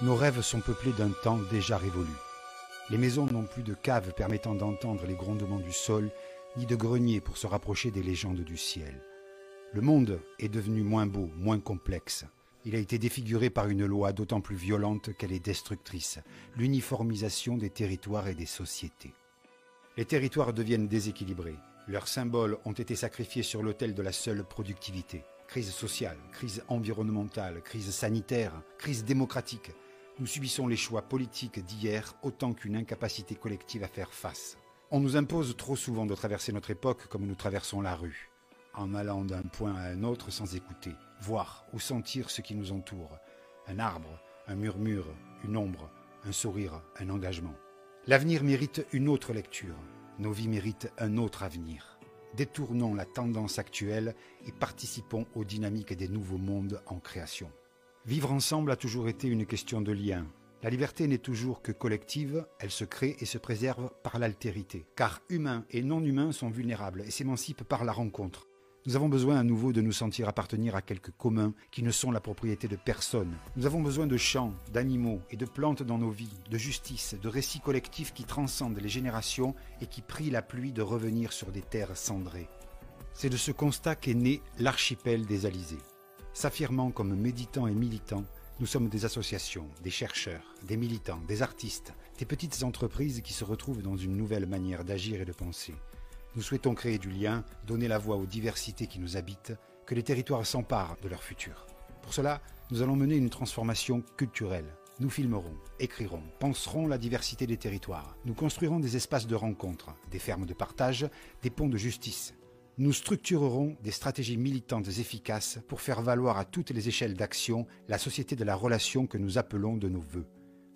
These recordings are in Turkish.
nos rêves sont peuplés d'un temps déjà révolu. Les maisons n'ont plus de caves permettant d'entendre les grondements du sol, ni de greniers pour se rapprocher des légendes du ciel. Le monde est devenu moins beau, moins complexe. Il a été défiguré par une loi d'autant plus violente qu'elle est destructrice, l'uniformisation des territoires et des sociétés. Les territoires deviennent déséquilibrés. Leurs symboles ont été sacrifiés sur l'autel de la seule productivité. Crise sociale, crise environnementale, crise sanitaire, crise démocratique. Nous subissons les choix politiques d'hier autant qu'une incapacité collective à faire face. On nous impose trop souvent de traverser notre époque comme nous traversons la rue, en allant d'un point à un autre sans écouter, voir ou sentir ce qui nous entoure. Un arbre, un murmure, une ombre, un sourire, un engagement. L'avenir mérite une autre lecture. Nos vies méritent un autre avenir. Détournons la tendance actuelle et participons aux dynamiques des nouveaux mondes en création. Vivre ensemble a toujours été une question de lien. La liberté n'est toujours que collective, elle se crée et se préserve par l'altérité. Car humains et non humains sont vulnérables et s'émancipent par la rencontre. Nous avons besoin à nouveau de nous sentir appartenir à quelques communs qui ne sont la propriété de personne. Nous avons besoin de champs, d'animaux et de plantes dans nos vies, de justice, de récits collectifs qui transcendent les générations et qui prient la pluie de revenir sur des terres cendrées. C'est de ce constat qu'est né l'archipel des Alizés. S'affirmant comme méditants et militants, nous sommes des associations, des chercheurs, des militants, des artistes, des petites entreprises qui se retrouvent dans une nouvelle manière d'agir et de penser. Nous souhaitons créer du lien, donner la voix aux diversités qui nous habitent, que les territoires s'emparent de leur futur. Pour cela, nous allons mener une transformation culturelle. Nous filmerons, écrirons, penserons la diversité des territoires. Nous construirons des espaces de rencontre, des fermes de partage, des ponts de justice. Nous structurerons des stratégies militantes efficaces pour faire valoir à toutes les échelles d'action la société de la relation que nous appelons de nos voeux.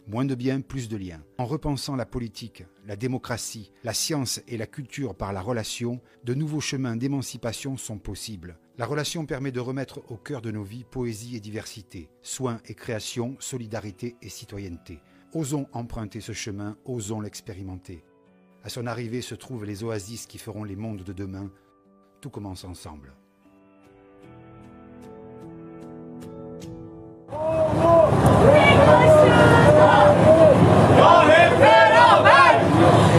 Moins de biens, plus de liens. En repensant la politique, la démocratie, la science et la culture par la relation, de nouveaux chemins d'émancipation sont possibles. La relation permet de remettre au cœur de nos vies poésie et diversité, soins et création, solidarité et citoyenneté. Osons emprunter ce chemin, osons l'expérimenter. À son arrivée se trouvent les oasis qui feront les mondes de demain. Tout commence ensemble.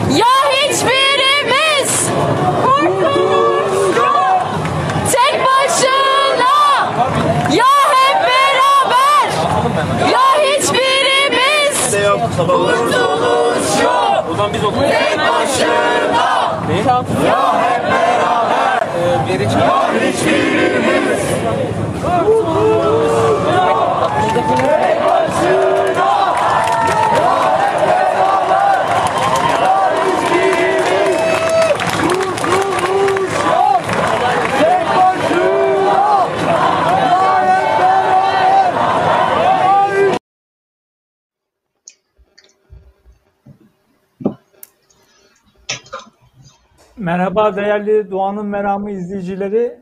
Ya hiçbirimiz tek başına ya hep beraber ya hiçbirimiz kurtuluş yok tek başına ya hep beraber ya hiçbirimiz kurtuluş yok tek başına Merhaba değerli Doğan'ın Meramı izleyicileri.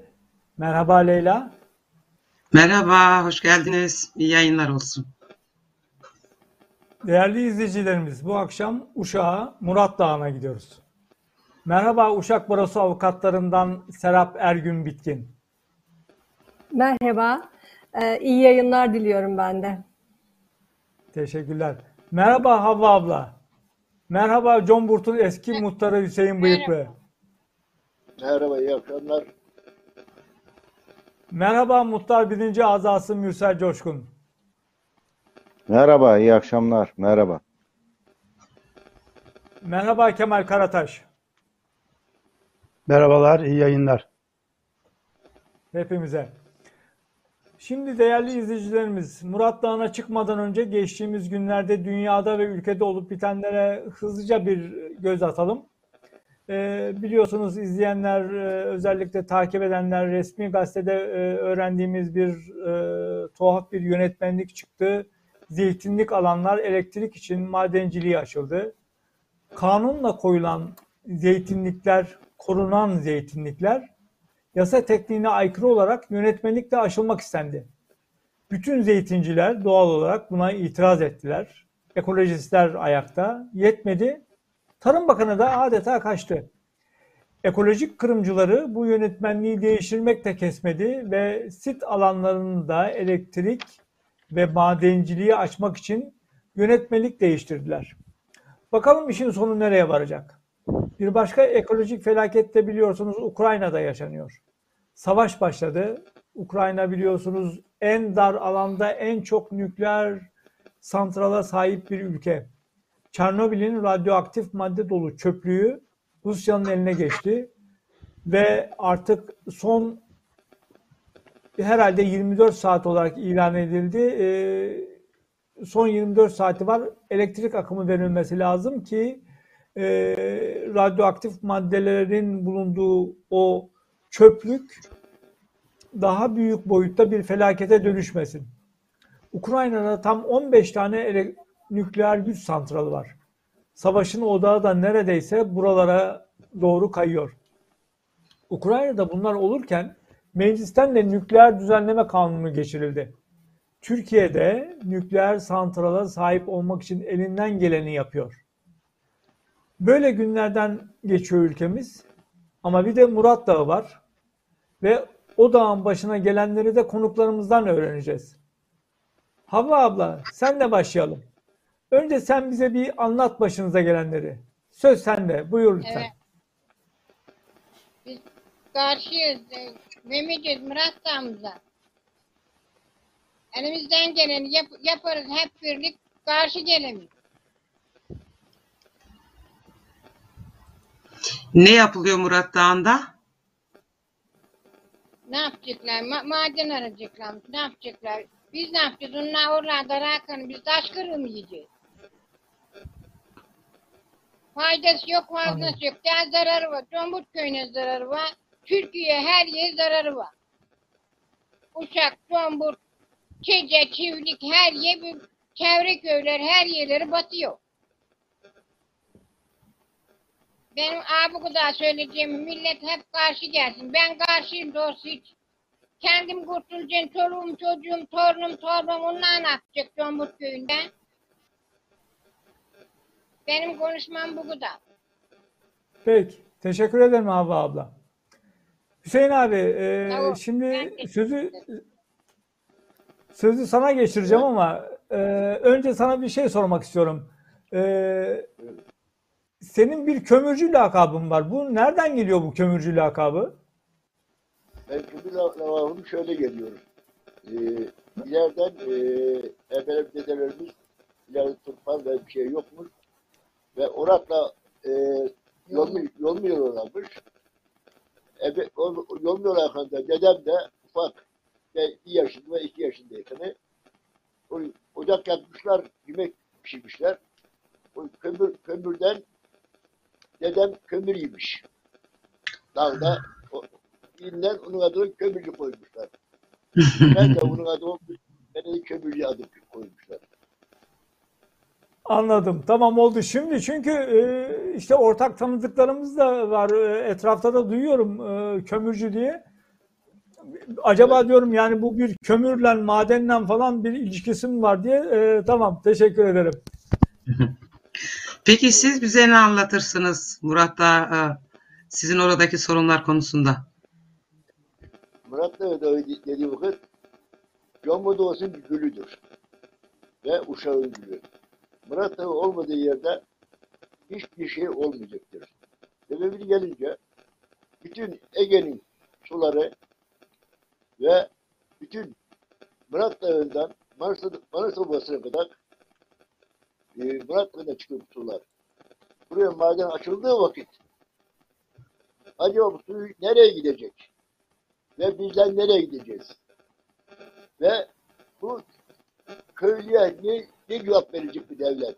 Merhaba Leyla. Merhaba, hoş geldiniz. İyi yayınlar olsun. Değerli izleyicilerimiz bu akşam Uşak'a Murat Dağı'na gidiyoruz. Merhaba Uşak Barosu avukatlarından Serap Ergün Bitkin. Merhaba, ee, iyi yayınlar diliyorum ben de. Teşekkürler. Merhaba Havva abla. Merhaba John Burt'un eski muhtarı Hüseyin Bıyıklı. Merhaba, iyi akşamlar. Merhaba Muhtar birinci azası Mürsel Coşkun. Merhaba, iyi akşamlar. Merhaba. Merhaba Kemal Karataş. Merhabalar, iyi yayınlar. Hepimize. Şimdi değerli izleyicilerimiz, Murat Dağı'na çıkmadan önce geçtiğimiz günlerde dünyada ve ülkede olup bitenlere hızlıca bir göz atalım. Ee, biliyorsunuz izleyenler, e, özellikle takip edenler resmi gazetede e, öğrendiğimiz bir e, tuhaf bir yönetmenlik çıktı. Zeytinlik alanlar elektrik için madenciliği açıldı. Kanunla koyulan zeytinlikler, korunan zeytinlikler yasa tekniğine aykırı olarak yönetmelikle aşılmak istendi. Bütün zeytinciler doğal olarak buna itiraz ettiler. Ekolojistler ayakta. Yetmedi. Tarım Bakanı da adeta kaçtı. Ekolojik kırımcıları bu yönetmenliği değiştirmek de kesmedi ve sit alanlarında elektrik ve madenciliği açmak için yönetmelik değiştirdiler. Bakalım işin sonu nereye varacak? Bir başka ekolojik felaket de biliyorsunuz Ukrayna'da yaşanıyor. Savaş başladı. Ukrayna biliyorsunuz en dar alanda en çok nükleer santrala sahip bir ülke. Çernobil'in radyoaktif madde dolu çöplüğü Rusya'nın eline geçti ve artık son herhalde 24 saat olarak ilan edildi. Ee, son 24 saati var. Elektrik akımı verilmesi lazım ki e, radyoaktif maddelerin bulunduğu o çöplük daha büyük boyutta bir felakete dönüşmesin. Ukrayna'da tam 15 tane ele- nükleer güç santralı var. Savaşın odağı da neredeyse buralara doğru kayıyor. Ukrayna'da bunlar olurken meclisten de nükleer düzenleme kanunu geçirildi. Türkiye'de nükleer santrala sahip olmak için elinden geleni yapıyor. Böyle günlerden geçiyor ülkemiz. Ama bir de Murat Dağı var. Ve o dağın başına gelenleri de konuklarımızdan öğreneceğiz. Havva abla senle başlayalım. Önce sen bize bir anlat başınıza gelenleri. Söz sende. Buyur lütfen. Evet. Biz karşıyız. Memleket Murat Dağımıza. Elimizden geleni yap- yaparız hep birlik karşı gelemeyiz. Ne yapılıyor Murat Dağı'nda? Ne yapacaklar? Ma- maden arayacaklar. Ne yapacaklar? Biz ne yapacağız? Onlar oralarda rakan biz taş kırığı mı yiyeceğiz? Faydası yok, faydası yok. Gel zararı var. Combut köyüne zararı var. Türkiye her yere zararı var. Uşak, Combut, Çece, Çivlik her yer, çevre köyler her yerleri batıyor. Benim abi kadar söyleyeceğim millet hep karşı gelsin. Ben karşıyım doğrusu hiç. Kendim kurtulacağım. Çoluğum, çocuğum, torunum, torbam onlar ne yapacak Combut köyünden? Benim konuşmam bu kadar. Peki. Teşekkür ederim Havva abla. Hüseyin abi e, Tamam, şimdi sözü sözü sana geçireceğim ama e, önce sana bir şey sormak istiyorum. E, senin bir kömürcü lakabın var. Bu nereden geliyor bu kömürcü lakabı? Ben kömür lavabım şöyle geliyor. Ee, ileriden e, efendim dedelerimiz ileride turpan ve bir şey yokmuş. Ve orakla e, yol, mu- yol mu yollarmış. Ebe, o, yol mu yollarken dedem de ufak ve bir yaşında ve iki yaşındayken o, ocak yapmışlar, yemek pişirmişler. O kömür, kömürden dedem kömür yemiş. Dağda o, İnden onun adını kömürcü koymuşlar. ben de onun adını beni de kömürcü adı koymuşlar. Anladım. Tamam oldu. Şimdi çünkü e, işte ortak tanıdıklarımız da var. E, etrafta da duyuyorum e, kömürcü diye. Acaba diyorum yani bu bir kömürle, madenle falan bir ilişkisi mi var diye. E, tamam. Teşekkür ederim. Peki siz bize ne anlatırsınız Murat Dağı, e, sizin oradaki sorunlar konusunda? Murat da öyle dediği vakit Doğusu'nun bir gülüdür. Ve uşağın gülü. Murat Dağı olmadığı yerde hiçbir şey olmayacaktır. Sebebi gelince bütün Ege'nin suları ve bütün Murat Dağı'ndan Manisa, Manisa kadar e, Murat Dağı'na bu sular. Buraya maden açıldığı vakit acaba bu su nereye gidecek? Ve bizler nereye gideceğiz? Ve bu köylüye ne, ne cevap verecek bir devlet?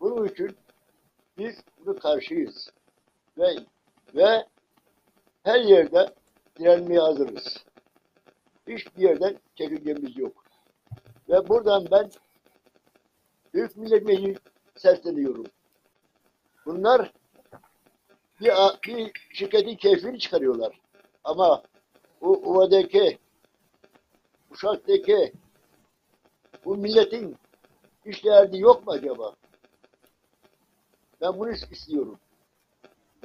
Bunun için biz bunu karşıyız. Ve ve her yerde direnmeye hazırız. Hiçbir yerden çekileceğimiz yok. Ve buradan ben Büyük Millet Meclisi sesleniyorum. Bunlar bir, bir şirketin keyfini çıkarıyorlar. Ama o ovadaki, Uşak'taki bu milletin hiç derdi yok mu acaba? Ben bunu istiyorum.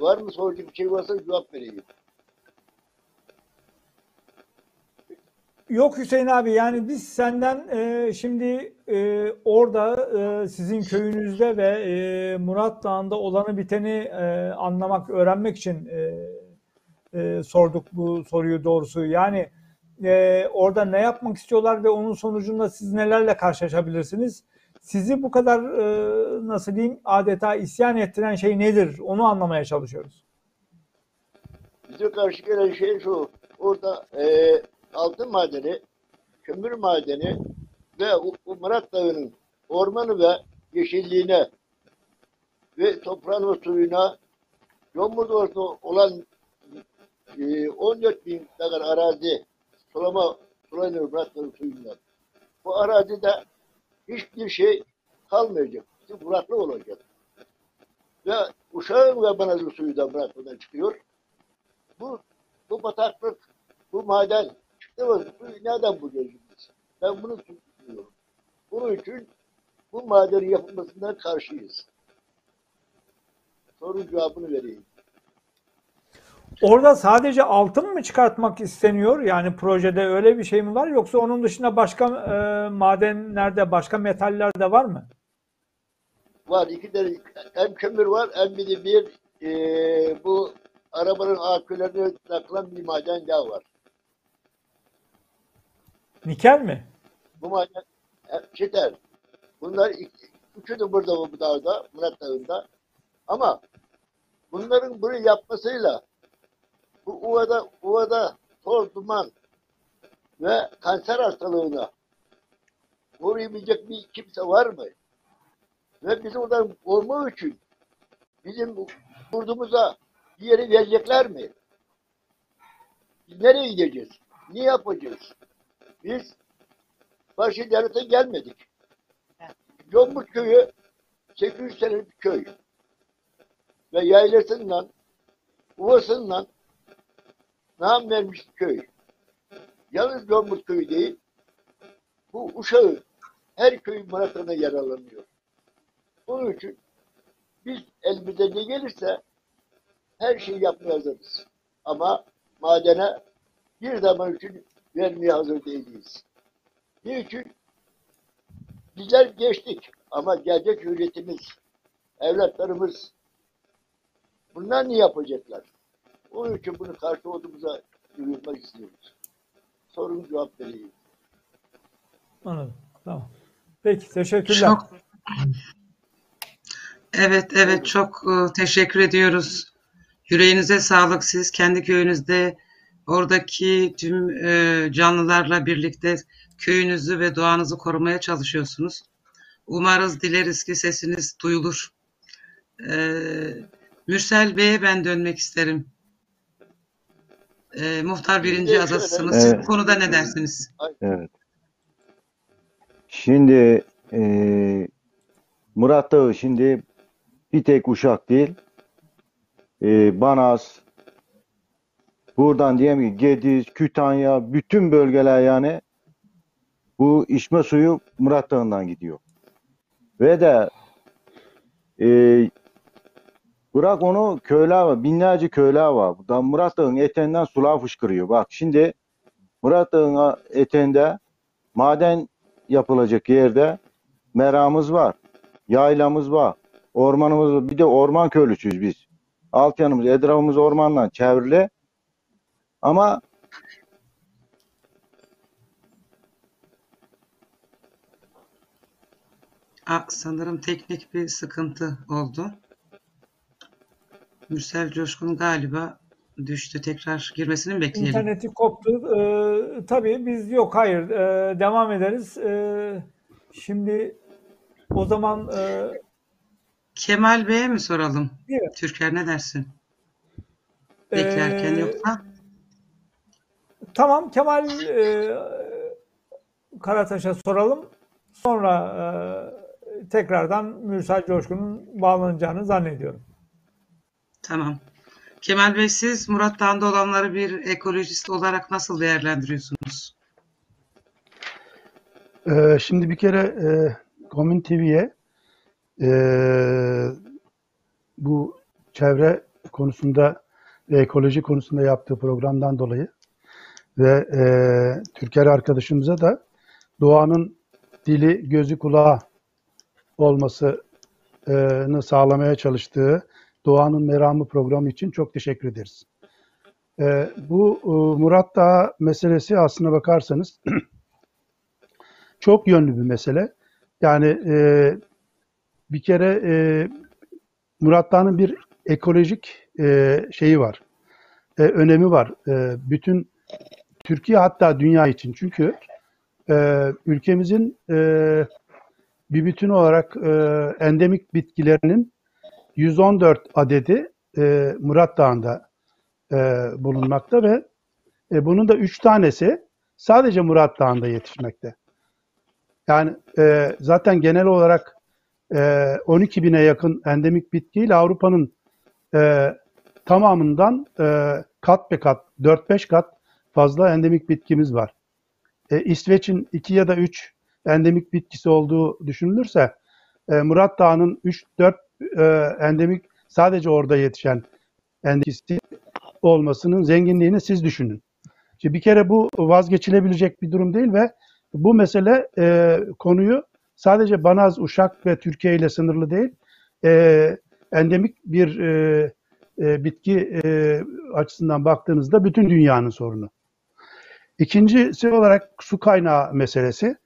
Var mı soracak bir şey varsa cevap vereyim. Yok Hüseyin abi yani biz senden e, şimdi e, orada e, sizin köyünüzde ve e, Murat Dağı'nda olanı biteni e, anlamak, öğrenmek için e, e, sorduk bu soruyu doğrusu. Yani e, orada ne yapmak istiyorlar ve onun sonucunda siz nelerle karşılaşabilirsiniz? Sizi bu kadar e, nasıl diyeyim adeta isyan ettiren şey nedir? Onu anlamaya çalışıyoruz. Bize karşı gelen şey şu. Orada e, altın madeni, kömür madeni ve o, Murat Dağı'nın ormanı ve yeşilliğine ve toprağın suyuna Yomurdor'da olan e, 14 bin kadar arazi sulama sulanıyor Murat Dağı suyundan. Bu arazide hiçbir şey kalmayacak. Kuraklı olacak. Ve uşağın ve banazı suyu da Murat Dağı'dan çıkıyor. Bu, bu bataklık, bu maden çıktı mı? Bu nereden buluyoruz biz? Ben bunu düşünüyorum. Bunun için bu madenin yapılmasından karşıyız. Sorun cevabını vereyim. Orada sadece altın mı çıkartmak isteniyor? Yani projede öyle bir şey mi var? Yoksa onun dışında başka e, madenlerde, başka metaller de var mı? Var iki tane hem kömür var hem bir de bir eee, bu arabanın akülerine takılan bir maden daha var. Nikel mi? Bu maden e, çeter. Bunlar iki- üçü de burada bu dağda, Murat Dağı'nda. Ama bunların bunu yapmasıyla bu uvada, uvada toz, duman ve kanser hastalığına koruyabilecek bir kimse var mı? Ve bizi oradan korumak için bizim burnumuza bir yeri verecekler mi? Biz nereye gideceğiz? Ne yapacağız? Biz başı devlete gelmedik. Yomburt köyü 800 senelik bir köy. Ve yaylasından, uvasından nam vermiş köy. Yalnız Yomburt köyü değil, bu uşağı her köyün Murat'ına yararlanıyor. Bunun için biz elimize ne gelirse her şeyi yapmaya hazırız. Ama madene bir zaman için vermeye hazır değiliz. Niçin? Bizler geçtik ama gelecek hürriyetimiz, evlatlarımız bunlar ne yapacaklar? Onun için bunu karşı olduğumuza duyurmak istiyoruz. Sorun cevap vereyim. Anladım. Tamam. Peki teşekkürler. Çok Evet, evet çok e, teşekkür ediyoruz. Yüreğinize sağlık. Siz kendi köyünüzde oradaki tüm e, canlılarla birlikte köyünüzü ve doğanızı korumaya çalışıyorsunuz. Umarız, dileriz ki sesiniz duyulur. E, Mürsel Bey'e ben dönmek isterim. E, muhtar birinci Evet. adasısınız. Siz bu konuda ne dersiniz? Evet. Şimdi eee Murat Dağı şimdi bir tek Uşak değil. Eee Banaz, buradan diyeyim ki Gediz, Kütahya, bütün bölgeler yani bu içme suyu Murat Dağı'ndan gidiyor. Ve de eee bırak onu köyler var, binlerce köyler var. Da Murat Dağı'nın eteğinden sular fışkırıyor. Bak şimdi Murat Dağı'nın eteğinde maden yapılacak yerde meramız var. Yaylamız var. Ormanımız var. Bir de orman köylüsüyüz biz. Alt yanımız, etrafımız ormanla çevrili. Ama Aa, sanırım teknik bir sıkıntı oldu. Mürsel Coşkun galiba düştü. Tekrar girmesini mi bekleyelim? İnterneti koptu. Ee, tabii biz yok hayır Ee, devam ederiz. Ee, şimdi o zaman e, Kemal Bey'e mi soralım? Evet. Türker ne dersin? Beklerken Ee, yoksa? tamam Kemal e, Karataş'a soralım. Sonra e, tekrardan Mürsel Coşkun'un bağlanacağını zannediyorum. Tamam. Kemal Bey siz Murat Dağı'nda olanları bir ekolojist olarak nasıl değerlendiriyorsunuz? Ee, şimdi bir kere e, Komün TV'ye e, bu çevre konusunda ve ekoloji konusunda yaptığı programdan dolayı ve e, Türker arkadaşımıza da doğanın dili, gözü, kulağı olmasını sağlamaya çalıştığı Doğanın Meramı programı için çok teşekkür ederiz. E, bu e, Murat Dağı meselesi aslına bakarsanız çok yönlü bir mesele. Yani e, bir kere e, Murat Dağı'nın bir ekolojik e, şeyi var, e, önemi var. E, bütün Türkiye hatta dünya için. Çünkü e, ülkemizin e, bir bütün olarak e, endemik bitkilerinin 114 adedi e, Murat Dağı'nda e, bulunmakta ve e, bunun da 3 tanesi sadece Murat Dağı'nda yetişmekte. Yani e, zaten genel olarak e, 12 bine yakın endemik bitkiyle Avrupa'nın e, tamamından e, kat be kat, 4-5 kat fazla endemik bitkimiz var. E, İsveç'in 2 ya da 3 endemik bitkisi olduğu düşünülürse e, Murat Dağı'nın 3-4 e, endemik sadece orada yetişen endemik olmasının zenginliğini siz düşünün. Şimdi bir kere bu vazgeçilebilecek bir durum değil ve bu mesele e, konuyu sadece Banaz, Uşak ve Türkiye ile sınırlı değil, e, endemik bir e, e, bitki e, açısından baktığınızda bütün dünyanın sorunu. İkincisi olarak su kaynağı meselesi.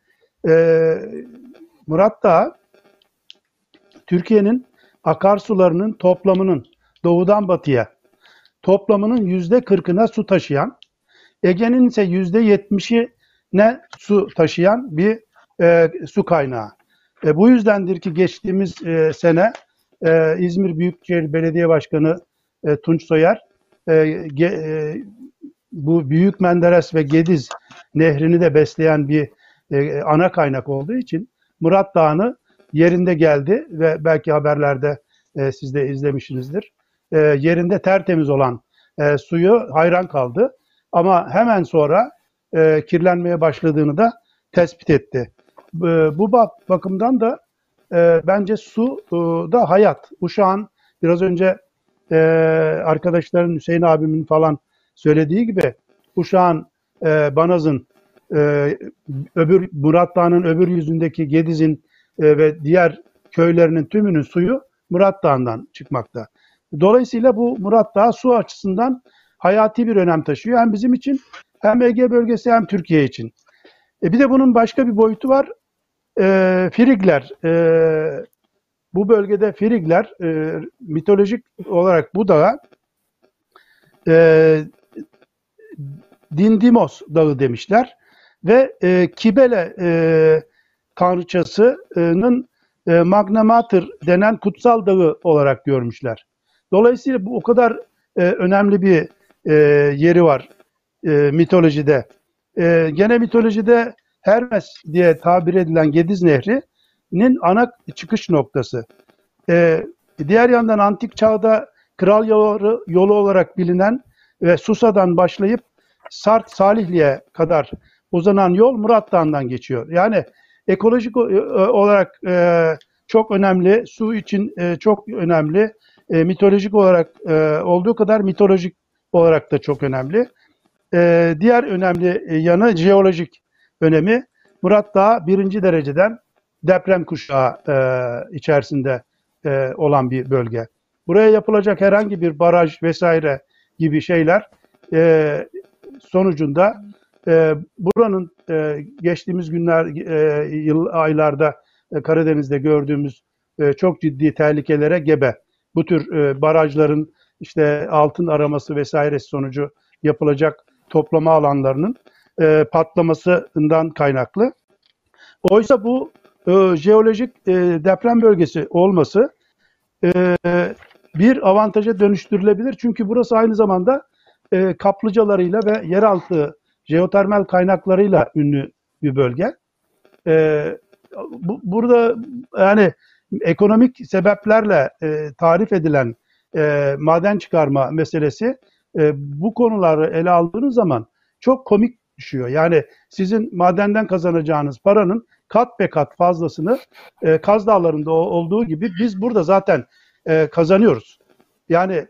E, Murat Dağı, Türkiye'nin akarsularının toplamının doğudan batıya toplamının yüzde kırkına su taşıyan, Ege'nin ise yüzde yetmişi ne su taşıyan bir e, su kaynağı. E, bu yüzdendir ki geçtiğimiz e, sene e, İzmir Büyükşehir Belediye Başkanı e, Tunç Soyer e, ge, e, bu Büyük Menderes ve Gediz nehrini de besleyen bir e, ana kaynak olduğu için Murat Dağı'nı yerinde geldi ve belki haberlerde e, siz de izlemişsinizdir. E, yerinde tertemiz olan e, suyu hayran kaldı. Ama hemen sonra e, kirlenmeye başladığını da tespit etti. E, bu bak, bakımdan da e, bence su e, da hayat. Uşağın biraz önce e, arkadaşların Hüseyin abimin falan söylediği gibi Uşağın, e, Banaz'ın, e, öbür Murat Dağı'nın öbür yüzündeki Gediz'in e, ve diğer köylerinin tümünün suyu Murat Dağı'ndan çıkmakta. Dolayısıyla bu Murat Dağı su açısından hayati bir önem taşıyor. Hem bizim için hem Ege bölgesi hem Türkiye için. E bir de bunun başka bir boyutu var. E, Frigler. E, bu bölgede Frigler e, mitolojik olarak bu dağa e, Dindimos dağı demişler. Ve e, Kibele e, tanrıçasının e, Magna Mater denen kutsal dağı olarak görmüşler. Dolayısıyla bu o kadar e, önemli bir e, yeri var mitolojide. Gene mitolojide Hermes diye tabir edilen Gediz Nehri'nin ana çıkış noktası. Diğer yandan antik çağda kral yolu, yolu olarak bilinen ve Susa'dan başlayıp Sart Salihli'ye kadar uzanan yol Murat Dağı'ndan geçiyor. Yani ekolojik olarak e, çok önemli, su için e, çok önemli, e, mitolojik olarak e, olduğu kadar mitolojik olarak da çok önemli. E, diğer önemli e, yanı jeolojik önemi. Murat Dağı birinci dereceden deprem kuşağı e, içerisinde e, olan bir bölge. Buraya yapılacak herhangi bir baraj vesaire gibi şeyler e, sonucunda e, buranın e, geçtiğimiz günler, e, yıl aylarda e, Karadeniz'de gördüğümüz e, çok ciddi tehlikelere gebe. Bu tür e, barajların işte altın araması vesairesi sonucu yapılacak toplama alanlarının e, patlamasından kaynaklı. Oysa bu e, jeolojik e, deprem bölgesi olması e, bir avantaja dönüştürülebilir. Çünkü burası aynı zamanda e, kaplıcalarıyla ve yeraltı jeotermal kaynaklarıyla ünlü bir bölge. E, bu, burada yani ekonomik sebeplerle e, tarif edilen e, maden çıkarma meselesi e, bu konuları ele aldığınız zaman çok komik düşüyor. Yani sizin madenden kazanacağınız paranın kat be kat fazlasını e, Kaz Dağları'nda olduğu gibi biz burada zaten e, kazanıyoruz. Yani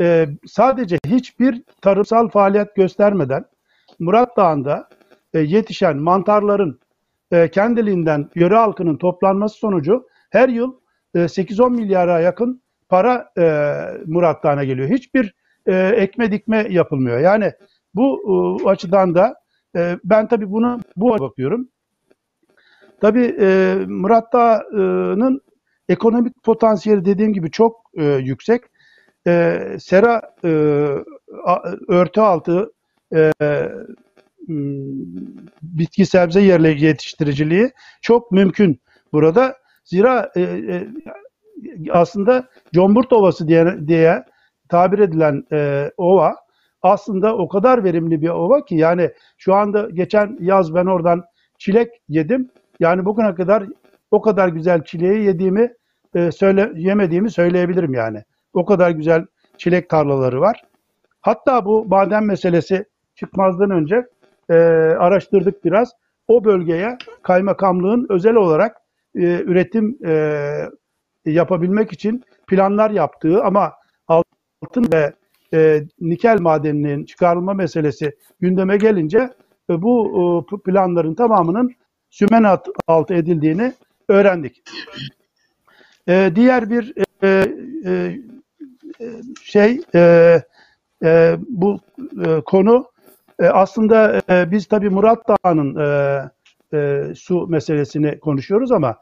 e, sadece hiçbir tarımsal faaliyet göstermeden Murat Dağı'nda e, yetişen mantarların e, kendiliğinden yöre halkının toplanması sonucu her yıl e, 8-10 milyara yakın para e, Murat Dağı'na geliyor. Hiçbir e, ekme dikme yapılmıyor. Yani bu e, açıdan da e, ben tabii bunu bu bakıyorum. Tabii e, Murat Dağı'nın ekonomik potansiyeli dediğim gibi çok e, yüksek. E, sera e, örtü altı e, bitki sebze yerle yetiştiriciliği çok mümkün burada. Zira e, e, aslında Comburt Ovası diye, diye tabir edilen e, ova aslında o kadar verimli bir ova ki yani şu anda geçen yaz ben oradan çilek yedim. Yani bugüne kadar o kadar güzel çileği yediğimi e, söyle yemediğimi söyleyebilirim yani. O kadar güzel çilek tarlaları var. Hatta bu maden meselesi çıkmazdan önce e, araştırdık biraz. O bölgeye kaymakamlığın özel olarak e, üretim e, yapabilmek için planlar yaptığı ama altın ve e, nikel madeninin çıkarılma meselesi gündeme gelince e, bu e, planların tamamının sümen altı edildiğini öğrendik. E, diğer bir e, e, şey e, e, bu e, konu e, aslında e, biz tabii Murat Dağı'nın e, su meselesini konuşuyoruz ama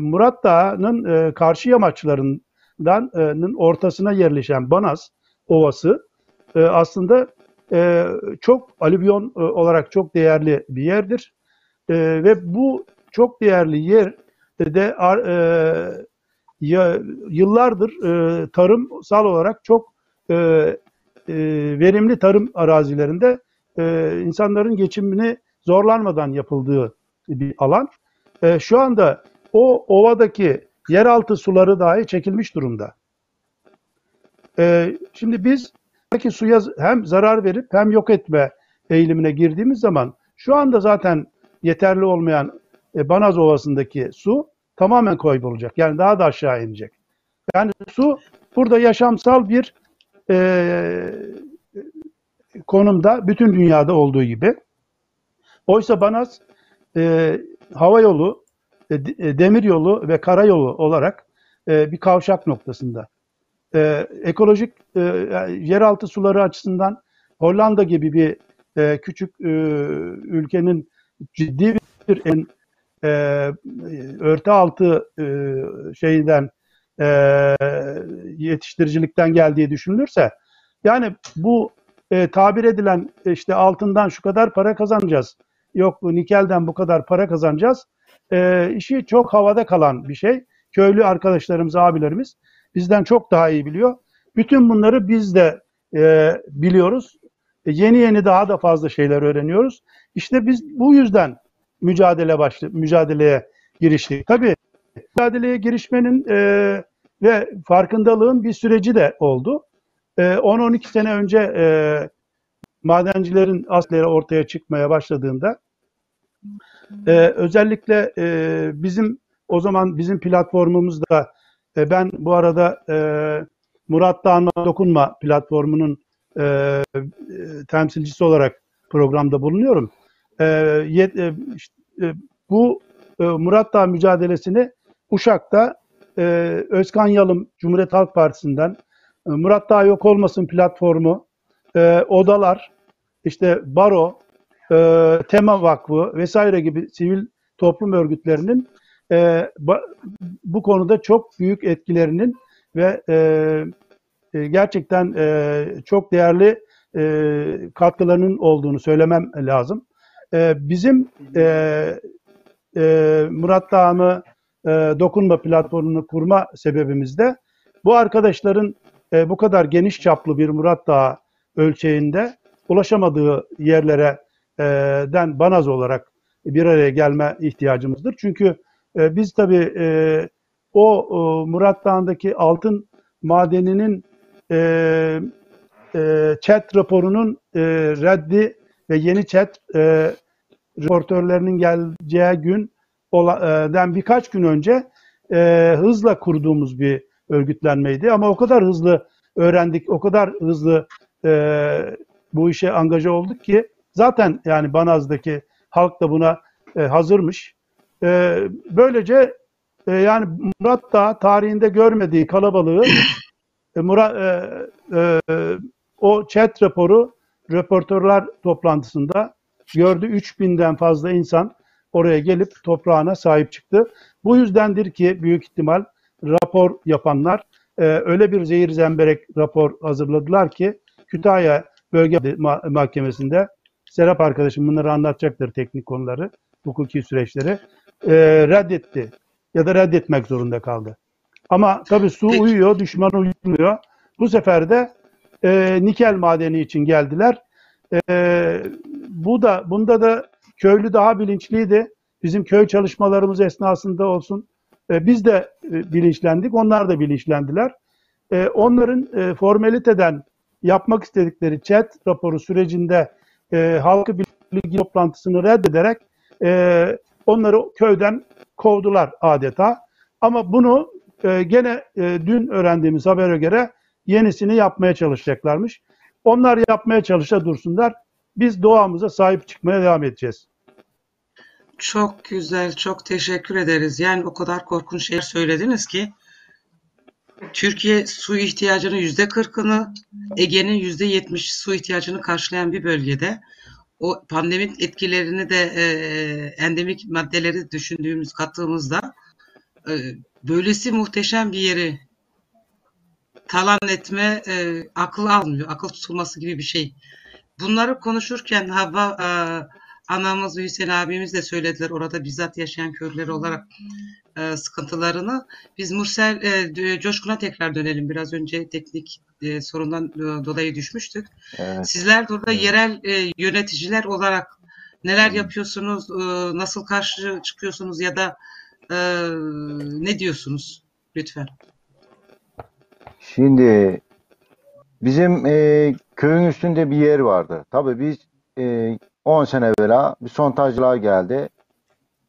Murat Dağı'nın karşı yamaçlarından ortasına yerleşen Banaz Ovası aslında çok alüvyon olarak çok değerli bir yerdir. Ve bu çok değerli yer de yıllardır tarımsal olarak çok verimli tarım arazilerinde e, insanların geçimini zorlanmadan yapıldığı bir alan. E, şu anda o ovadaki yeraltı suları dahi çekilmiş durumda. E, şimdi biz buradaki suya hem zarar verip hem yok etme eğilimine girdiğimiz zaman şu anda zaten yeterli olmayan e, Banaz Ovası'ndaki su tamamen kaybolacak. Yani daha da aşağı inecek. Yani su burada yaşamsal bir e, konumda bütün dünyada olduğu gibi. Oysa Banaz e, hava yolu, e, e, demir yolu ve karayolu olarak e, bir kavşak noktasında. E, ekolojik e, yeraltı suları açısından Hollanda gibi bir e, küçük e, ülkenin ciddi bir en e, örtü altı e, şeyden e, yetiştiricilikten geldiği düşünülürse yani bu e, tabir edilen işte altından şu kadar para kazanacağız. Yok nikelden bu kadar para kazanacağız. E, işi çok havada kalan bir şey. Köylü arkadaşlarımız abilerimiz bizden çok daha iyi biliyor. Bütün bunları biz de e, biliyoruz. E, yeni yeni daha da fazla şeyler öğreniyoruz. İşte biz bu yüzden mücadele başlı mücadeleye giriştik. Tabii mücadeleye girişmenin e, ve farkındalığın bir süreci de oldu. E, 10-12 sene önce e, madencilerin asleri ortaya çıkmaya başladığında e, özellikle e, bizim o zaman bizim platformumuzda e, ben bu arada e, Murat Dağ'ına Dokunma platformunun e, temsilcisi olarak programda bulunuyorum. E, yet, e, e, bu e, Murat Dağ mücadelesini Uşak'ta e, Özkan Yalım Cumhuriyet Halk Partisi'nden Murat Dağ Yok Olmasın platformu, e, odalar, işte baro, e, tema vakfı vesaire gibi sivil toplum örgütlerinin e, bu konuda çok büyük etkilerinin ve e, e, gerçekten e, çok değerli e, katkılarının olduğunu söylemem lazım. E, bizim e, e, Murat Dağımı e, dokunma platformunu kurma sebebimiz de bu arkadaşların e, bu kadar geniş çaplı bir Murat Dağı ölçeğinde ulaşamadığı yerlere e, den banaz olarak bir araya gelme ihtiyacımızdır. Çünkü e, biz tabii e, o e, Murat Dağı'ndaki altın madeninin e, e, chat raporunun e, reddi ve yeni chat e, reportörlerinin geleceği gün den birkaç gün önce e, hızla kurduğumuz bir örgütlenmeydi. Ama o kadar hızlı öğrendik, o kadar hızlı e, bu işe angaja olduk ki Zaten yani Banaz'daki halk da buna e, hazırmış. E, böylece e, yani Murat Dağ tarihinde görmediği kalabalığı e, Murat, e, e, o chat raporu röportörler toplantısında gördü 3000'den fazla insan oraya gelip toprağına sahip çıktı. Bu yüzdendir ki büyük ihtimal rapor yapanlar e, öyle bir zehir zemberek rapor hazırladılar ki Kütahya Bölge Ma- Mahkemesi'nde Serap arkadaşım bunları anlatacaktır teknik konuları, hukuki süreçleri. e, reddetti ya da reddetmek zorunda kaldı. Ama tabii su uyuyor, düşman uyumuyor. Bu sefer de e, nikel madeni için geldiler. E, bu da bunda da köylü daha bilinçliydi. Bizim köy çalışmalarımız esnasında olsun. E, biz de e, bilinçlendik, onlar da bilinçlendiler. E, onların e, formaliteden yapmak istedikleri chat raporu sürecinde halkı bilgi toplantısını reddederek onları köyden kovdular adeta. Ama bunu gene dün öğrendiğimiz habere göre yenisini yapmaya çalışacaklarmış. Onlar yapmaya çalışa dursunlar. Biz doğamıza sahip çıkmaya devam edeceğiz. Çok güzel, çok teşekkür ederiz. Yani o kadar korkunç şeyler söylediniz ki Türkiye su ihtiyacının yüzde kırkını, Ege'nin yüzde yetmiş su ihtiyacını karşılayan bir bölgede o pandemik etkilerini de e, endemik maddeleri düşündüğümüz kattığımızda e, böylesi muhteşem bir yeri talan etme e, akıl almıyor. Akıl tutulması gibi bir şey. Bunları konuşurken Havva e, anamız Hüseyin abimiz de söylediler orada bizzat yaşayan köylüler olarak e, sıkıntılarını. Biz Mursel e, Coşkun'a tekrar dönelim. Biraz önce teknik e, sorundan e, dolayı düşmüştük. Evet. Sizler de orada Evet. yerel e, yöneticiler olarak neler yapıyorsunuz, e, nasıl karşı çıkıyorsunuz ya da e, ne diyorsunuz? Lütfen. Şimdi bizim e, köyün üstünde bir yer vardı. Tabii biz e, 10 sene evvela bir sondajcılığa geldi.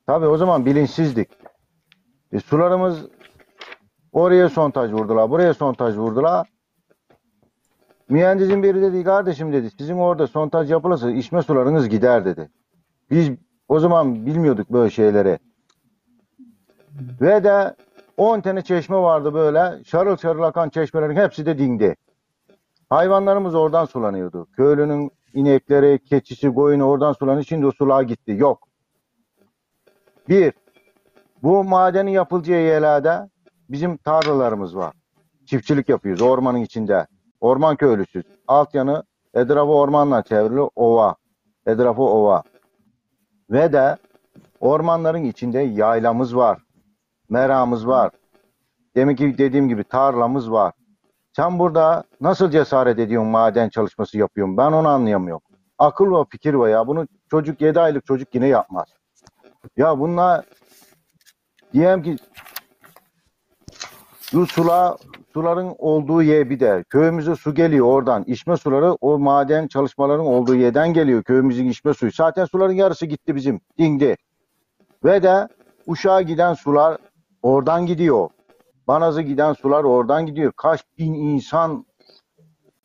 Tabii o zaman bilinçsizdik. E, sularımız oraya sondaj vurdular, buraya sondaj vurdular. Mühendisin biri dedi kardeşim dedi sizin orada sondaj yapılırsa içme sularınız gider dedi. Biz o zaman bilmiyorduk böyle şeyleri. Ve de 10 tane çeşme vardı böyle. Şarıl şarıl akan çeşmelerin hepsi de dindi. Hayvanlarımız oradan sulanıyordu. Köylünün inekleri, keçisi, koyunu oradan sulanıyor. Şimdi o sulağa gitti. Yok. Bir, bu madenin yapılacağı yerlerde bizim tarlalarımız var. Çiftçilik yapıyoruz ormanın içinde. Orman köylüsüz. Alt yanı etrafı ormanla çevrili ova. Etrafı ova. Ve de ormanların içinde yaylamız var. Meramız var. Demek ki dediğim gibi tarlamız var. Sen burada nasıl cesaret ediyorsun maden çalışması yapıyorsun? Ben onu anlayamıyorum. Akıl ve fikir var ya. Bunu çocuk 7 aylık çocuk yine yapmaz. Ya bunlar diyelim ki bu sula, suların olduğu yer bir de köyümüze su geliyor oradan. İçme suları o maden çalışmaların olduğu yerden geliyor. Köyümüzün içme suyu. Zaten suların yarısı gitti bizim. Dindi. Ve de Uşak'a giden sular oradan gidiyor. Banaz'a giden sular oradan gidiyor. Kaç bin insan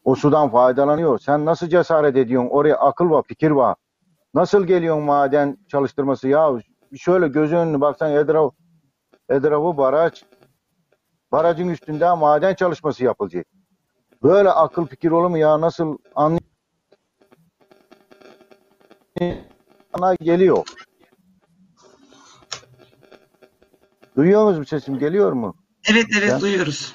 o sudan faydalanıyor. Sen nasıl cesaret ediyorsun? Oraya akıl var, fikir var. Nasıl geliyorsun maden çalıştırması? Ya şöyle göz önüne baksan etraf, etrafı baraj. Barajın üstünde maden çalışması yapılacak. Böyle akıl fikir olur mu ya? Nasıl anlayana geliyor. Duyuyor musunuz sesim? Geliyor mu? Evet evet Ya. duyuyoruz.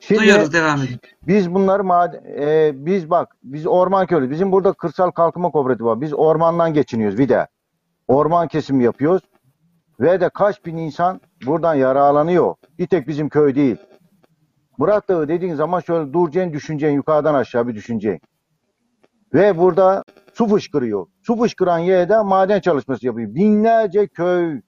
Şimdi Duyuyoruz devam edin. biz bunları mad- e, biz bak biz orman köylü. Bizim burada kırsal kalkınma kooperatifi var. Biz ormandan geçiniyoruz bir de. Orman kesimi yapıyoruz. Ve de kaç bin insan buradan yararlanıyor. Bir tek bizim köy değil. Murat Dağı dediğin zaman şöyle duracaksın, düşüneceksin, yukarıdan aşağı bir düşüneceksin. Ve burada su fışkırıyor. Su fışkıran yerde maden çalışması yapıyor. Binlerce köy,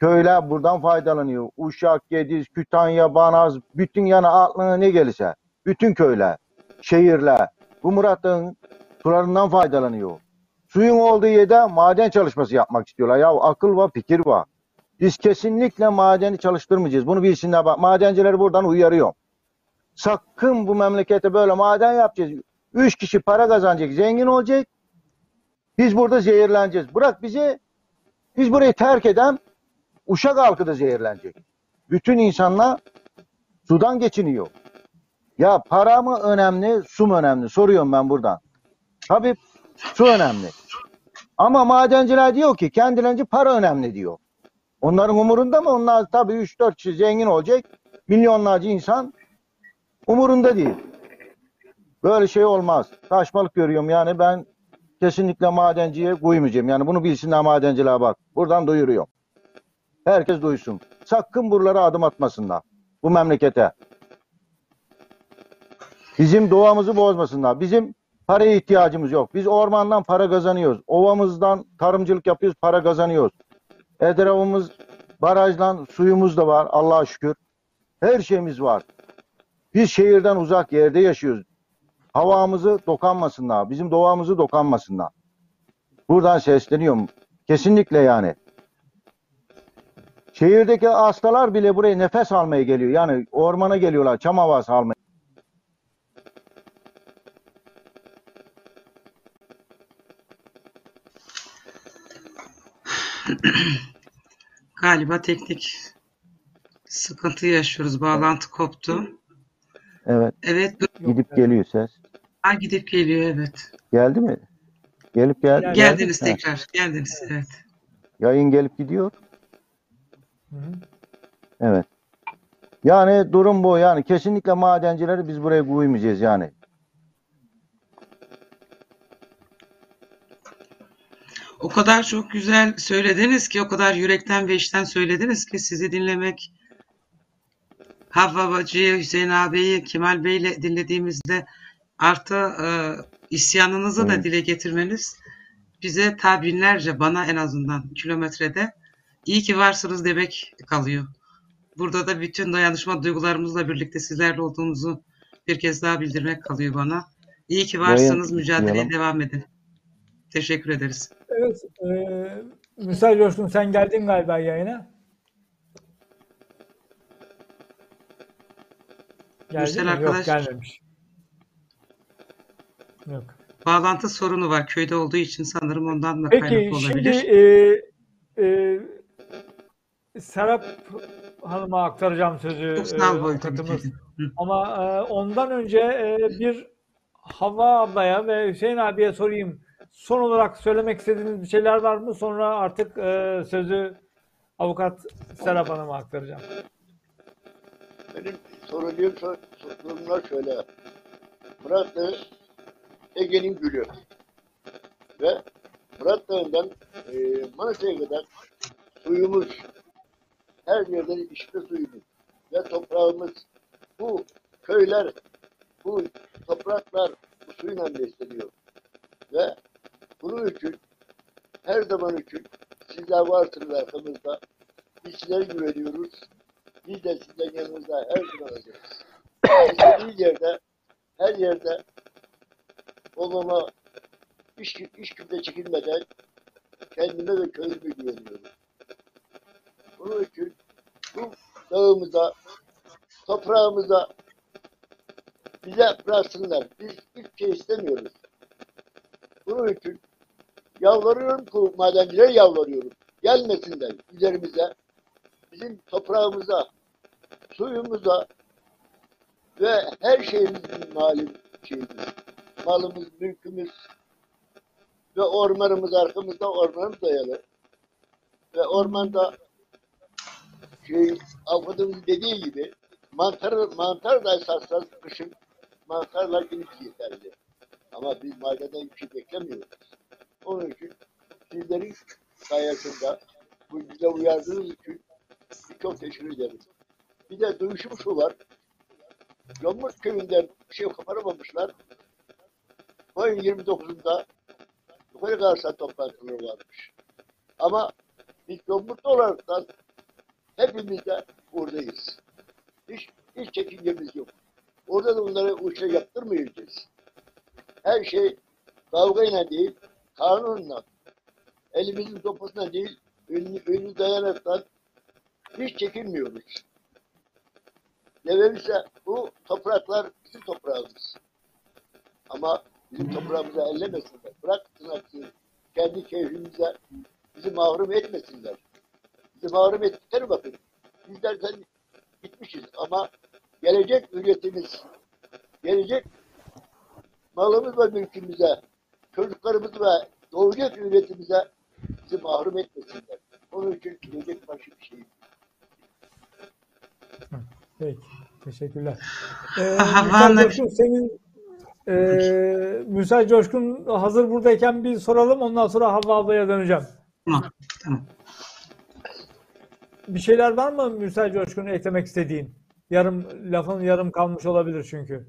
köyler buradan faydalanıyor. Uşak, Gediz, Kütahya, Banaz, bütün yana aklına ne gelirse. Bütün köyler, şehirler. Bu Murat Dağı'nın sularından faydalanıyor. Suyun olduğu yerde maden çalışması yapmak istiyorlar. Ya akıl var, fikir var. Biz kesinlikle madeni çalıştırmayacağız. Bunu bilsinler bak. Madencileri buradan uyarıyor. Sakın bu memlekete böyle maden yapacağız. Üç kişi para kazanacak, zengin olacak. Biz burada zehirleneceğiz. Bırak bizi, biz burayı terk eden Uşak halkı da zehirlenecek. Bütün insanlar sudan geçiniyor. Ya para mı önemli, su mu önemli? Soruyorum ben buradan. Tabii su önemli. Ama madenciler diyor ki kendilerince para önemli diyor. Onların umurunda mı? Onlar tabii 3-4 kişi zengin olacak. Milyonlarca insan umurunda değil. Böyle şey olmaz. Saçmalık görüyorum yani ben kesinlikle madenciye uymayacağım. Yani bunu bilsinler madenciler bak. Buradan duyuruyorum. Herkes duysun. Sakın buralara adım atmasınlar. Bu memlekete. Bizim doğamızı bozmasınlar. Bizim paraya ihtiyacımız yok. Biz ormandan para kazanıyoruz. Ovamızdan tarımcılık yapıyoruz, para kazanıyoruz. Etrafımız barajdan suyumuz da var Allah'a şükür. Her şeyimiz var. Biz şehirden uzak yerde yaşıyoruz. Havamızı dokanmasınlar. Bizim doğamızı dokanmasınlar. Buradan sesleniyorum. Kesinlikle yani. Şehirdeki hastalar bile buraya nefes almaya geliyor. Yani ormana geliyorlar. Çam havası almaya. Galiba teknik sıkıntı yaşıyoruz. Bağlantı koptu. Evet. Evet. Gidip geliyor ses. Ha, gidip geliyor evet. Geldi mi? Gelip gel Geldi. geldi. Geldiniz Ha, tekrar. Geldiniz evet. Yayın gelip gidiyor. Hı hı. Evet. Yani durum bu. Yani kesinlikle madencileri biz buraya koymayacağız yani. O kadar çok güzel söylediniz ki, o kadar yürekten ve içten söylediniz ki sizi dinlemek Havva Bacı'yı, Hüseyin ağabeyi, Kemal Bey'le dinlediğimizde artı e, isyanınızı da Evet. dile getirmeniz bize ta binlerce, bana en azından kilometrede iyi ki varsınız demek kalıyor. Burada da bütün dayanışma duygularımızla birlikte sizlerle olduğumuzu bir kez daha bildirmek kalıyor bana. İyi ki varsınız, Yayın mücadeleye diyelim. devam edin. Teşekkür ederiz. Evet, e, Müsait Coşkun sen geldin galiba yayına. Geldi Mürsel mi? Yok arkadaş- gelmemiş. Yok. Bağlantı sorunu var köyde olduğu için sanırım ondan da Peki kaynaklı şimdi olabilir. e, e, Serap Hanım'a aktaracağım sözü e. Hı. Ama e, ondan önce e, bir Havva ablaya ve Hüseyin abiye sorayım. Son olarak söylemek istediğiniz bir şeyler var mı? Sonra artık e, sözü avukat Serap Hanım'a aktaracağım. Benim sorduğum sor- sorunlar şöyle. Murat Dağı Ege'nin gülü. Ve Murat Dağı'ndan e, Manisa'ya kadar suyumuz, her yerden içme suyumuz ve toprağımız, bu köyler, bu topraklar bu suyla besleniyor. Ve bunun için her zaman için sizler varsınız arkamızda. Biz sizlere güveniyoruz. Biz de sizden yanınızda her zaman olacağız. İstediğiniz yerde, her yerde olmama iş, iş gücüne çekilmeden kendime ve köyüme güveniyorum. Bunun için bu dağımıza, toprağımıza bize bıraksınlar. Biz hiçbir şey istemiyoruz. Bunun için yalvarıyorum ki madencilere yalvarıyorum. Gelmesinler üzerimize, bizim toprağımıza, suyumuza ve her şeyimiz bizim malum şeyimiz. Malımız, mülkümüz ve ormanımız arkamızda ormanımız dayalı. Ve ormanda şey, avukatımız dediği gibi mantar, mantar da esaslar kışın mantarla gelip yeterli. Ama biz madenden bir şey beklemiyoruz. Onun için sizlerin sayesinde bu bize uyardığınız için çok teşekkür ederim. Bir de duyuşum şu var. Yomurt köyünden bir şey koparamamışlar. Bu ayın 29'unda yukarı karşı toplantıları varmış. Ama biz Yomurtlu olaraktan hepimiz de buradayız. Hiç, hiç çekincemiz yok. Orada da bunları uçla yaptırmayacağız. Her şey kavgayla değil, kanunla, elimizin topasına değil, önünü, önünü dayanaktan hiç çekinmiyoruz. Sebebiyse bu topraklar bizim toprağımız. Ama bizim toprağımızı ellemesinler. Bıraksınlar ki kendi keyfimize bizi mahrum etmesinler. Mahrum ettikleri bakın. Bizler zaten gitmişiz ama gelecek üretimiz, gelecek malımız ve mülkümüze, çocuklarımız ve doğacak üretimize bizi mahrum etmesinler. Onun için gelecek başka bir şey. Peki. Teşekkürler. Ee. Coşkun senin e, Mürsel Coşkun hazır buradayken bir soralım. Ondan sonra Havva ablaya döneceğim. Tamam. Tamam. Bir şeyler var mı Mürsel Coşkun'u eklemek istediğin? Yarım lafın yarım kalmış olabilir çünkü.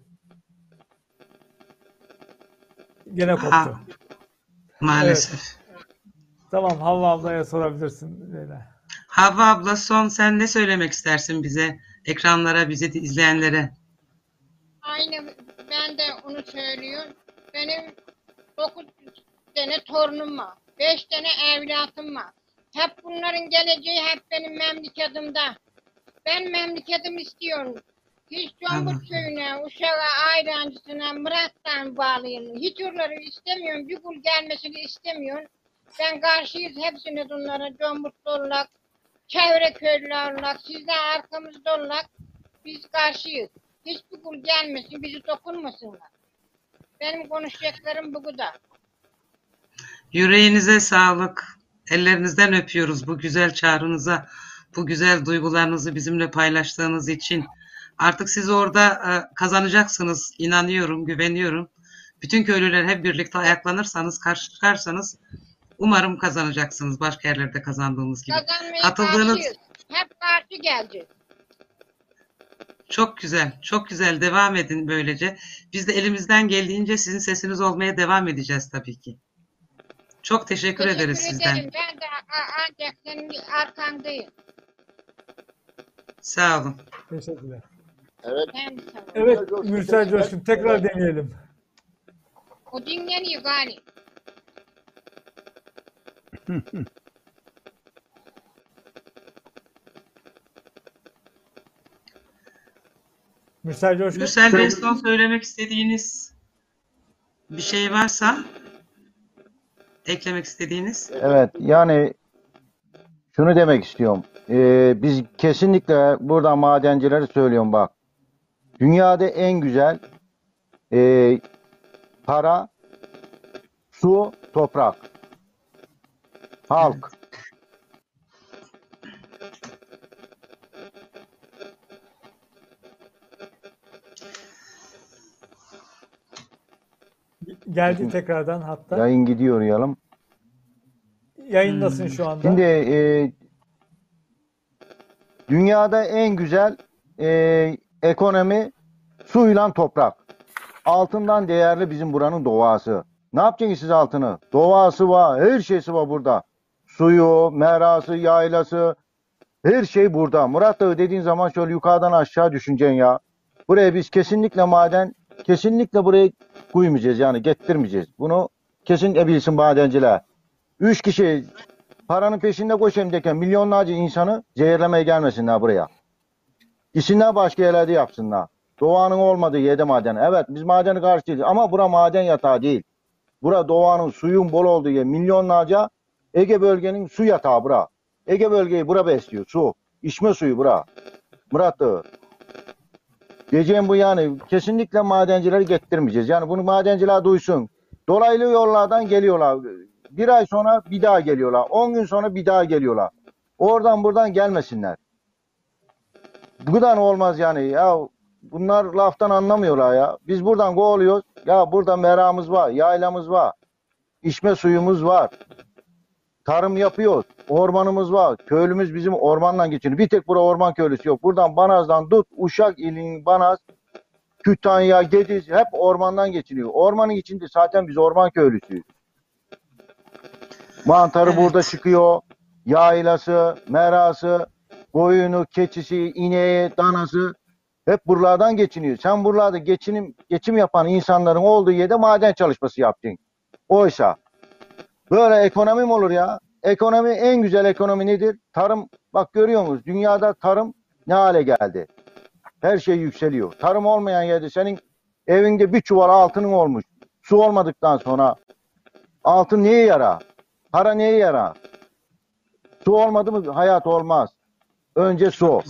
Gene koptu. Ha, maalesef. Tamam Havva ablaya sorabilirsin Leyla. Havva abla son sen ne söylemek istersin bize, ekranlara, bizi izleyenlere? Aynı ben de onu söylüyorum. Benim 9 tane torunum var. 5 tane evlatım var. Hep bunların geleceği hep benim memleketimde. Ben memleketim istiyorum. Hiç Combut köyüne, Uşak'a, Ayrancısına, Murat'tan bağlıyım. Hiç oraları istemiyorum. Bir kul gelmesini istemiyorum. Ben karşıyız hepsine bunlara. Combutlu olarak, çevre köylüler olarak, siz de arkamızda olarak biz karşıyız. Hiçbir kul gelmesin, bizi dokunmasınlar. Benim konuşacaklarım bu kadar. Yüreğinize sağlık. Ellerinizden öpüyoruz bu güzel çağrınıza, bu güzel duygularınızı bizimle paylaştığınız için. Artık siz orada e, kazanacaksınız. İnanıyorum, güveniyorum. Bütün köylüler hep birlikte ayaklanırsanız, karşı çıkarsanız umarım kazanacaksınız başka yerlerde kazandığımız gibi. Kazanmaya Katıldığınız karşıyız. Hep karşı geleceğiz. çok güzel, çok güzel. Devam edin böylece. Biz de elimizden geldiğince sizin sesiniz olmaya devam edeceğiz tabii ki. Çok teşekkür, Teşekkür ederiz sizden. ederim. Ben de ancak senin arkandayım. Sağ olun. Teşekkürler. Evet. Sen de sağ ol. Evet Mürsel Coşkun, tekrar deneyelim. O dinleniyor gani. Mürsel Coşkun. Mürsel Bey son söylemek istediğiniz bir şey varsa eklemek istediğiniz. Evet yani şunu demek istiyorum. Ee, biz kesinlikle burada madencileri söylüyorum bak. Dünyada en güzel e, para, su, toprak. Halk. Geldi tekrardan hatta. Yayın gidiyor yalım. Yayındasın şu anda. Şimdi e, dünyada en güzel e, ekonomi suyla toprak. Altından değerli bizim buranın doğası. Ne yapacaksınız siz altını? Doğası var, her şeysi var burada. Suyu, merası, yaylası, her şey burada. Murat Dağı dediğin zaman şöyle yukarıdan aşağı düşüneceksin ya. Buraya biz kesinlikle maden, kesinlikle buraya koymayacağız yani getirmeyeceğiz. Bunu kesinlikle bilsin madenciler. Üç kişi paranın peşinde koşayım derken milyonlarca insanı zehirlemeye gelmesinler buraya. Gitsinler başka yerlerde yapsınlar. Doğanın olmadığı yerde maden. Evet biz madeni karşı ama bura maden yatağı değil. Bura doğanın suyun bol olduğu yer. Milyonlarca Ege bölgenin su yatağı bura. Ege bölgeyi bura besliyor su. İçme suyu bura. Murat Dağı. Diyeceğim bu yani kesinlikle madencileri getirmeyeceğiz. Yani bunu madenciler duysun. Dolaylı yollardan geliyorlar. Bir ay sonra bir daha geliyorlar. 10 gün sonra bir daha geliyorlar. Oradan buradan gelmesinler. Bu kadar olmaz yani. Ya bunlar laftan anlamıyorlar ya. Biz buradan kovalıyoruz. Ya burada meramız var, yaylamız var. içme suyumuz var. Tarım yapıyoruz. Ormanımız var. Köylümüz bizim ormandan geçiniyor. Bir tek bura orman köylüsü yok. Buradan Banaz'dan tut, Uşak ilinin Banaz, Kütahya, Gediz hep ormandan geçiniyor. Ormanın içinde zaten biz orman köylüsüyüz. Mantarı Evet. burada çıkıyor. Yaylası, merası, koyunu, keçisi, ineği, danası hep buralardan geçiniyor. Sen buralarda geçinim geçim yapan insanların olduğu yerde maden çalışması yapacaksın. Oysa böyle ekonomi mi olur ya? Ekonomi en güzel ekonomi nedir? Tarım bak görüyor musunuz? Dünyada tarım ne hale geldi? Her şey yükseliyor. Tarım olmayan yerde senin evinde bir çuval altının olmuş. su olmadıktan sonra altın neye yarar? Para neye yarar? Su olmadı mı hayat olmaz. Önce su.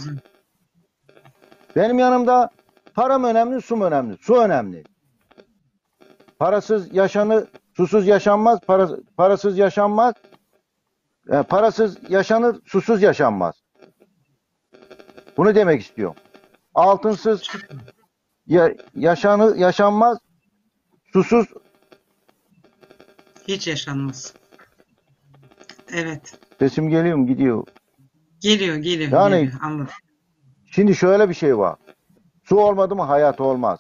Benim yanımda para mı önemli, su önemli? Su önemli. Parasız yaşanır, susuz yaşanmaz, para, parasız yaşanmaz. E, parasız yaşanır, susuz yaşanmaz. Bunu demek istiyorum. Altınsız ya, yaşanır, yaşanmaz, susuz Hiç yaşanmaz. Evet. sesim geliyor mu? Gidiyor. Geliyor, geliyor, Yani- geliyor. Anladım. Şimdi şöyle bir şey var. Su olmadı mı hayat olmaz.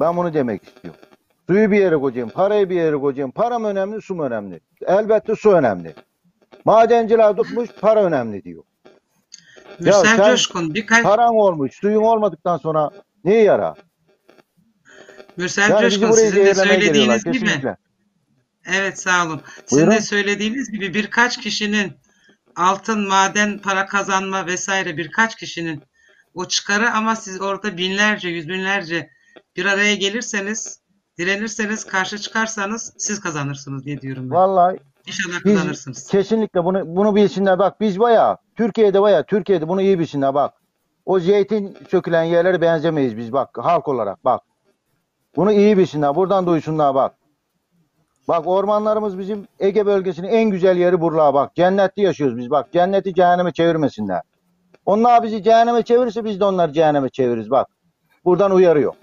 Ben bunu demek istiyorum. Suyu bir yere koyacağım, parayı bir yere koyacağım. Para mı önemli, su mu önemli? Elbette su önemli. Madenciler tutmuş, para önemli diyor. Mürsel sen- Coşkun birkaç Paran olmuş, suyun olmadıktan sonra neye yarar? Mürsel Yani Coşkun sizin de söylediğiniz gibi kesinlikle. Evet sağ olun. Sizin Buyurun. de söylediğiniz gibi birkaç kişinin altın, maden, para kazanma vesaire birkaç kişinin o çıkarı ama siz orada binlerce, yüz binlerce bir araya gelirseniz, direnirseniz, karşı çıkarsanız siz kazanırsınız diye diyorum ben. Vallahi İnşallah biz kazanırsınız. kesinlikle bunu bunu bilsinler. Bak biz baya Türkiye'de baya Türkiye'de bunu iyi bilsinler bak. O zeytin sökülen yerlere benzemeyiz biz bak halk olarak bak. Bunu iyi bilsinler. Buradan duysunlar bak. Bak ormanlarımız bizim Ege bölgesinin en güzel yeri buralar bak. Cennette yaşıyoruz biz bak. Cenneti cehenneme çevirmesinler. Onlar bizi cehenneme çevirirse biz de onları cehenneme çeviririz bak. Buradan uyarıyor.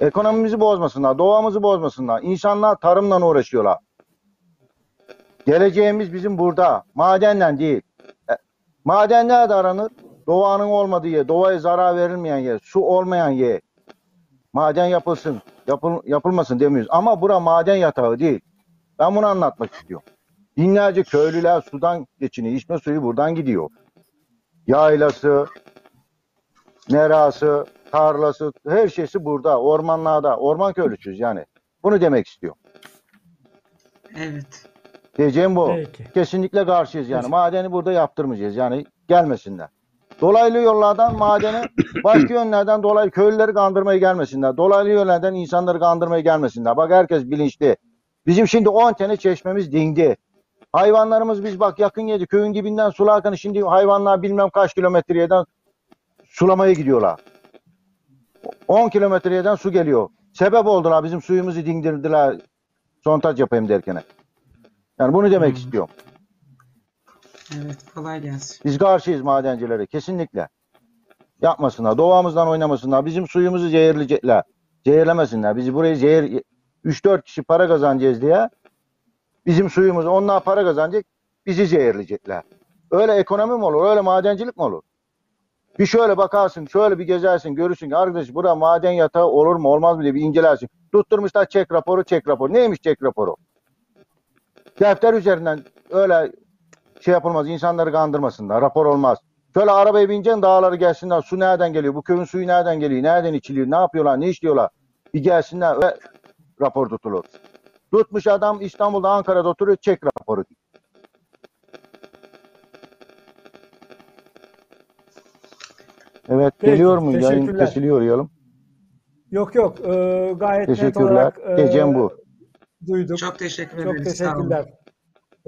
Ekonomimizi bozmasınlar, doğamızı bozmasınlar. İnsanlar tarımla uğraşıyorlar. Geleceğimiz bizim burada. Madenle değil. E, Maden nerede aranır? Doğanın olmadığı yer, doğaya zarar verilmeyen yer, su olmayan yer. Maden yapılsın, yapıl, yapılmasın demiyoruz. Ama bura maden yatağı değil. Ben bunu anlatmak istiyorum. Binlerce köylüler sudan geçiniyor. İçme suyu buradan gidiyor. Yaylası, merası, tarlası, her şeysi burada. Ormanlarda. Orman köylüsüyüz yani. Bunu demek istiyorum. Evet. Diyeceğim bu. Peki. Kesinlikle karşıyız yani. Madeni burada yaptırmayacağız yani. Gelmesinler. Dolaylı yollardan madene başka yönlerden dolayı köylüleri kandırmaya gelmesinler. Dolaylı yönlerden insanları kandırmaya gelmesinler. Bak herkes bilinçli. Bizim şimdi 10 tane çeşmemiz dindi. Hayvanlarımız biz bak yakın yedi. Köyün dibinden sularken şimdi hayvanlar bilmem kaç kilometreden sulamaya gidiyorlar. 10 kilometreden su geliyor. Sebep oldular bizim suyumuzu dindirdiler. Sontaj yapayım derken. Yani bunu demek istiyorum. Evet. Kolay gelsin. Biz karşıyız madencilere kesinlikle. Yapmasınlar. Doğamızdan oynamasınlar. Bizim suyumuzu zehirleyecekler. Zehirlemesinler. Bizi buraya zehir 3-4 kişi para kazanacağız diye bizim suyumuzu onlar para kazanacak bizi zehirleyecekler. Öyle ekonomi mi olur? Öyle madencilik mi olur? Bir şöyle bakarsın, şöyle bir gezersin, görürsün ki arkadaş burada maden yatağı olur mu olmaz mı diye bir incelersin. Tutturmuşlar çek raporu, çek raporu. Neymiş çek raporu? Defter üzerinden öyle şey yapılmaz. insanları kandırmasınlar. Rapor olmaz. Şöyle arabaya bineceksin dağları gelsinler. Su nereden geliyor? Bu köyün suyu nereden geliyor? Nereden içiliyor? Ne yapıyorlar? Ne işliyorlar? Bir gelsinler ve rapor tutulur. Tutmuş adam İstanbul'da Ankara'da oturuyor. Çek raporu. Evet Peki, geliyor mu? Yayın kesiliyor yalım. Yok yok e, gayet net olarak e, Diyeceğim bu. duyduk. Çok teşekkür Çok ederiz. Olun. teşekkürler.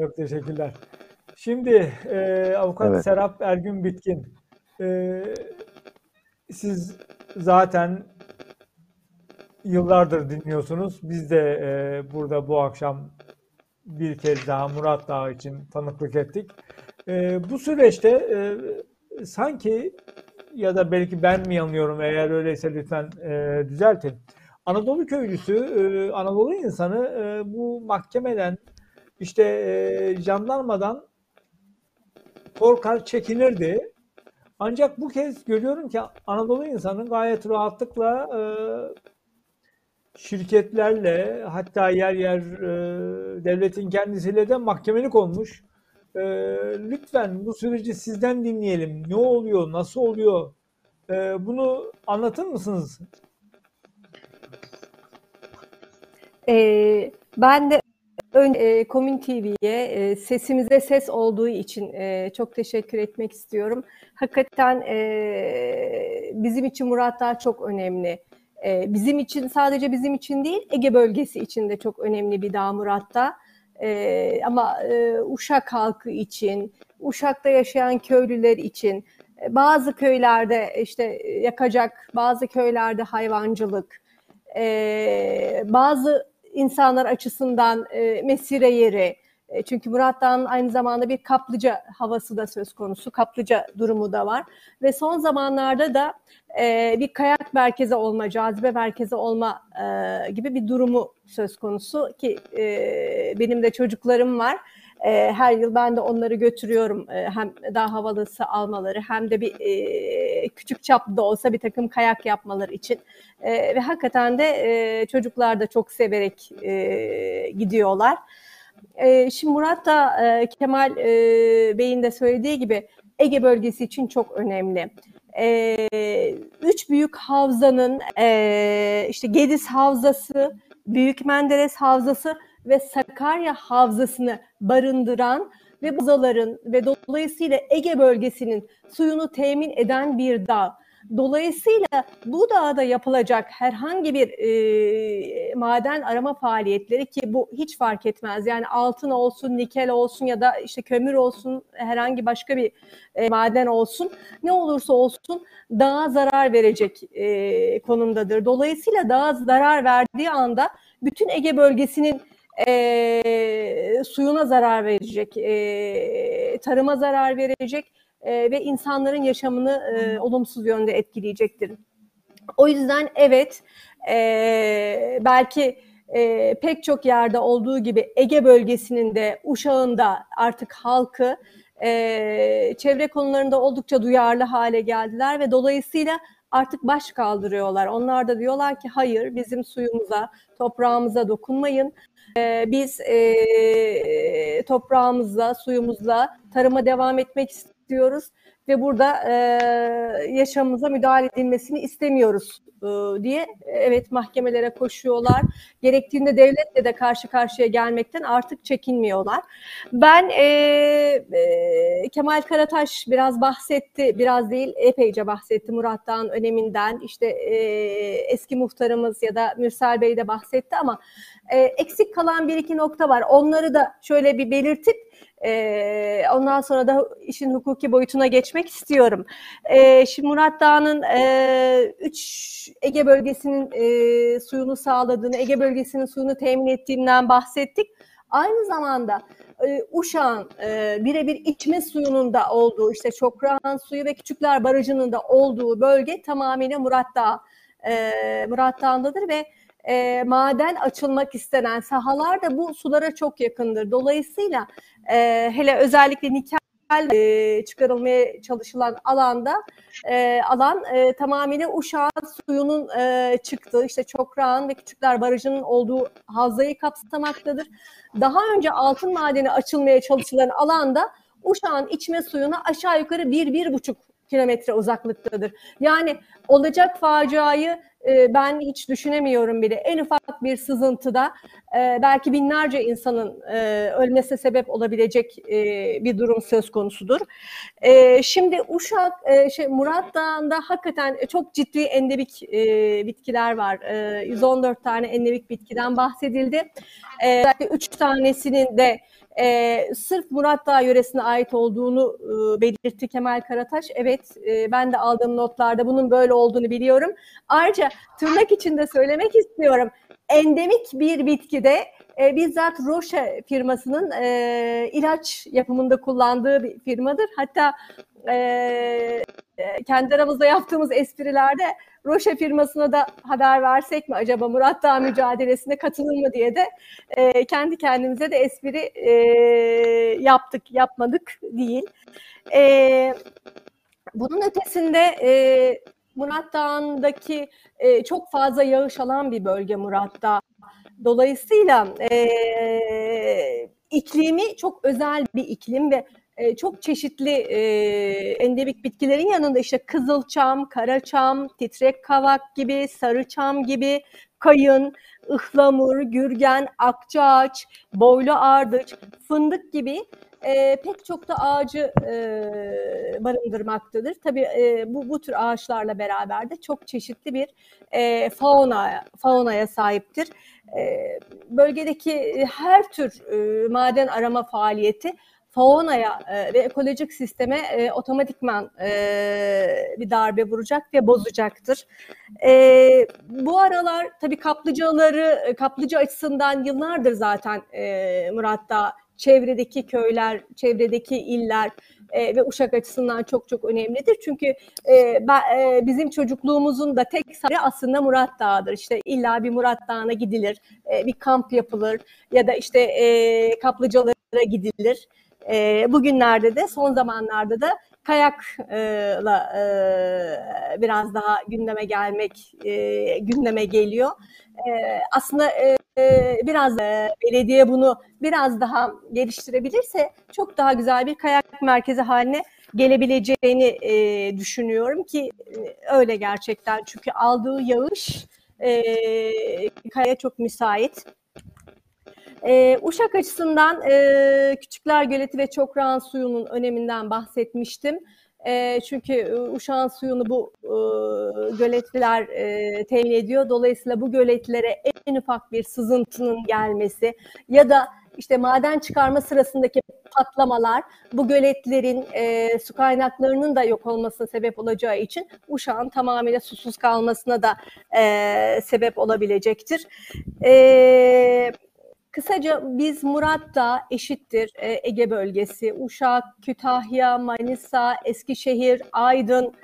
Çok teşekkürler. Şimdi e, avukat Evet. Serap Ergün Bitkin, e, siz zaten yıllardır dinliyorsunuz. Biz de e, burada bu akşam bir kez daha Murat Dağı için tanıklık ettik. E, bu süreçte e, sanki ya da belki ben mi yanılıyorum eğer öyleyse lütfen e, düzeltin. Anadolu köylüsü, e, Anadolu insanı e, bu mahkemeden işte e, jandarmadan korkar, çekinirdi. Ancak bu kez görüyorum ki Anadolu insanı gayet rahatlıkla e, şirketlerle hatta yer yer e, devletin kendisiyle de mahkemelik olmuş. E, lütfen bu süreci sizden dinleyelim. Ne oluyor, nasıl oluyor? E, bunu anlatır mısınız? Ee, ben de önce e, Komün TV'ye e, sesimize ses olduğu için e, çok teşekkür etmek istiyorum. Hakikaten e, bizim için Murat Dağ çok önemli. E, bizim için sadece bizim için değil Ege bölgesi için de çok önemli bir dağ Murat'ta. E, ama e, Uşak halkı için, Uşak'ta yaşayan köylüler için, e, bazı köylerde işte yakacak, bazı köylerde hayvancılık, e, bazı insanlar açısından e, mesire yeri, çünkü Murat Dağı'nın aynı zamanda bir kaplıca havası da söz konusu, kaplıca durumu da var. Ve son zamanlarda da e, bir kayak merkezi olma, cazibe merkezi olma e, gibi bir durumu söz konusu ki e, benim de çocuklarım var. E, her yıl ben de onları götürüyorum e, hem daha havalısı almaları hem de bir e, küçük çapta olsa bir takım kayak yapmaları için e, ve hakikaten de e, çocuklar da çok severek e, gidiyorlar. E, şimdi Murat da e, Kemal e, Bey'in de söylediği gibi Ege bölgesi için çok önemli. E, üç büyük havzanın e, işte Gediz Havzası, Büyük Menderes Havzası ve Sakarya Havzası'nı barındıran ve buzaların ve dolayısıyla Ege bölgesinin suyunu temin eden bir dağ. Dolayısıyla bu dağda yapılacak herhangi bir e, maden arama faaliyetleri ki bu hiç fark etmez. Yani altın olsun, nikel olsun ya da işte kömür olsun, herhangi başka bir e, maden olsun, ne olursa olsun dağa zarar verecek e, konumdadır. Dolayısıyla dağa zarar verdiği anda bütün Ege bölgesinin e, suyuna zarar verecek, e, tarıma zarar verecek e, ve insanların yaşamını e, olumsuz yönde etkileyecektir. O yüzden evet e, belki e, pek çok yerde olduğu gibi Ege bölgesinin de Uşağ'ın da artık halkı e, çevre konularında oldukça duyarlı hale geldiler ve dolayısıyla artık baş kaldırıyorlar. Onlar da diyorlar ki hayır bizim suyumuza, toprağımıza dokunmayın. Ee, biz e, toprağımızla, suyumuzla tarıma devam etmek istiyoruz ve burada e, yaşamımıza müdahale edilmesini istemiyoruz e, diye evet mahkemelere koşuyorlar. Gerektiğinde devletle de karşı karşıya gelmekten artık çekinmiyorlar. Ben e, e, Kemal Karataş biraz bahsetti, biraz değil epeyce bahsetti Murat Dağ'ın öneminden. İşte e, eski muhtarımız ya da Mürsel Bey de bahsetti ama e, eksik kalan bir iki nokta var. Onları da şöyle bir belirtip e, ondan sonra da işin hukuki boyutuna geçmek istiyorum. E, şimdi Murat Dağ'ın e, üç Ege bölgesinin e, suyunu sağladığını, Ege bölgesinin suyunu temin ettiğinden bahsettik. Aynı zamanda e, Uşak'ın e, birebir içme suyunun da olduğu, işte Çokrağan suyu ve Küçükler Barajı'nın da olduğu bölge tamamıyla Murat Dağı, e, Murat Dağı'ndadır ve e, maden açılmak istenen sahalar da bu sulara çok yakındır. Dolayısıyla e, hele özellikle nikel e, çıkarılmaya çalışılan alanda e, alan e, tamamıyla Uşak'ın suyunun e, çıktığı işte Çokrağan ve Küçükler Barajı'nın olduğu havzayı kapsamaktadır. Daha önce altın madeni açılmaya çalışılan alanda Uşak'ın içme suyuna aşağı yukarı bir, bir buçuk kilometre uzaklıktadır. Yani olacak faciayı e, ben hiç düşünemiyorum bile. En ufak bir sızıntıda e, belki binlerce insanın e, ölmesine sebep olabilecek e, bir durum söz konusudur. E, şimdi Uşak, e, şey, Murat Dağı'nda hakikaten çok ciddi endemik e, bitkiler var. E, 114 tane endemik bitkiden bahsedildi. E, 3 tanesinin de e, sırf Murat Dağ yöresine ait olduğunu e, belirtti Kemal Karataş. Evet e, ben de aldığım notlarda bunun böyle olduğunu biliyorum. Ayrıca tırnak içinde söylemek istiyorum. Endemik bir bitkide e, bizzat Roche firmasının e, ilaç yapımında kullandığı bir firmadır. Hatta e, kendi aramızda yaptığımız esprilerde Roche firmasına da haber versek mi acaba Murat Dağ mücadelesine katılır mı diye de e, kendi kendimize de espri e, yaptık, yapmadık değil. E, bunun ötesinde e, Murat Dağı'ndaki e, çok fazla yağış alan bir bölge Murat Dağı. Dolayısıyla e, iklimi çok özel bir iklim ve e, çok çeşitli e, endemik bitkilerin yanında işte kızılçam, karaçam, titrek kavak gibi, sarıçam gibi, kayın, ıhlamur, gürgen, akçaağaç, boylu ardıç, fındık gibi e, pek çok da ağacı e, barındırmaktadır. Tabii e, bu, bu tür ağaçlarla beraber de çok çeşitli bir e, fauna faunaya sahiptir. E, bölgedeki her tür e, maden arama faaliyeti faunaya e, ve ekolojik sisteme e, otomatikman e, bir darbe vuracak ve bozacaktır. E, bu aralar tabii kaplıcaları, kaplıca açısından yıllardır zaten e, Murat'ta çevredeki köyler, çevredeki iller e, ve Uşak açısından çok çok önemlidir. Çünkü e, ben, e, bizim çocukluğumuzun da tek sarı aslında Murat Dağı'dır. İşte illa bir Murat Dağı'na gidilir, e, bir kamp yapılır ya da işte e, kaplıcalara gidilir. E, bugünlerde de son zamanlarda da kayakla e, biraz daha gündeme gelmek e, gündeme geliyor. E, aslında e, biraz e, belediye bunu biraz daha geliştirebilirse çok daha güzel bir kayak merkezi haline gelebileceğini e, düşünüyorum ki e, öyle gerçekten çünkü aldığı yağış e, kaya çok müsait. E, Uşak açısından e, Küçükler Göleti ve Çokrağan suyunun öneminden bahsetmiştim. E, çünkü Uşak'ın suyunu bu e, göletliler e, temin ediyor. Dolayısıyla bu göletlere en ufak bir sızıntının gelmesi ya da işte maden çıkarma sırasındaki patlamalar bu göletlerin e, su kaynaklarının da yok olmasına sebep olacağı için Uşak'ın tamamıyla susuz kalmasına da e, sebep olabilecektir. Evet Kısaca biz Murat'ta eşittir e, Ege bölgesi, Uşak, Kütahya, Manisa, Eskişehir, Aydın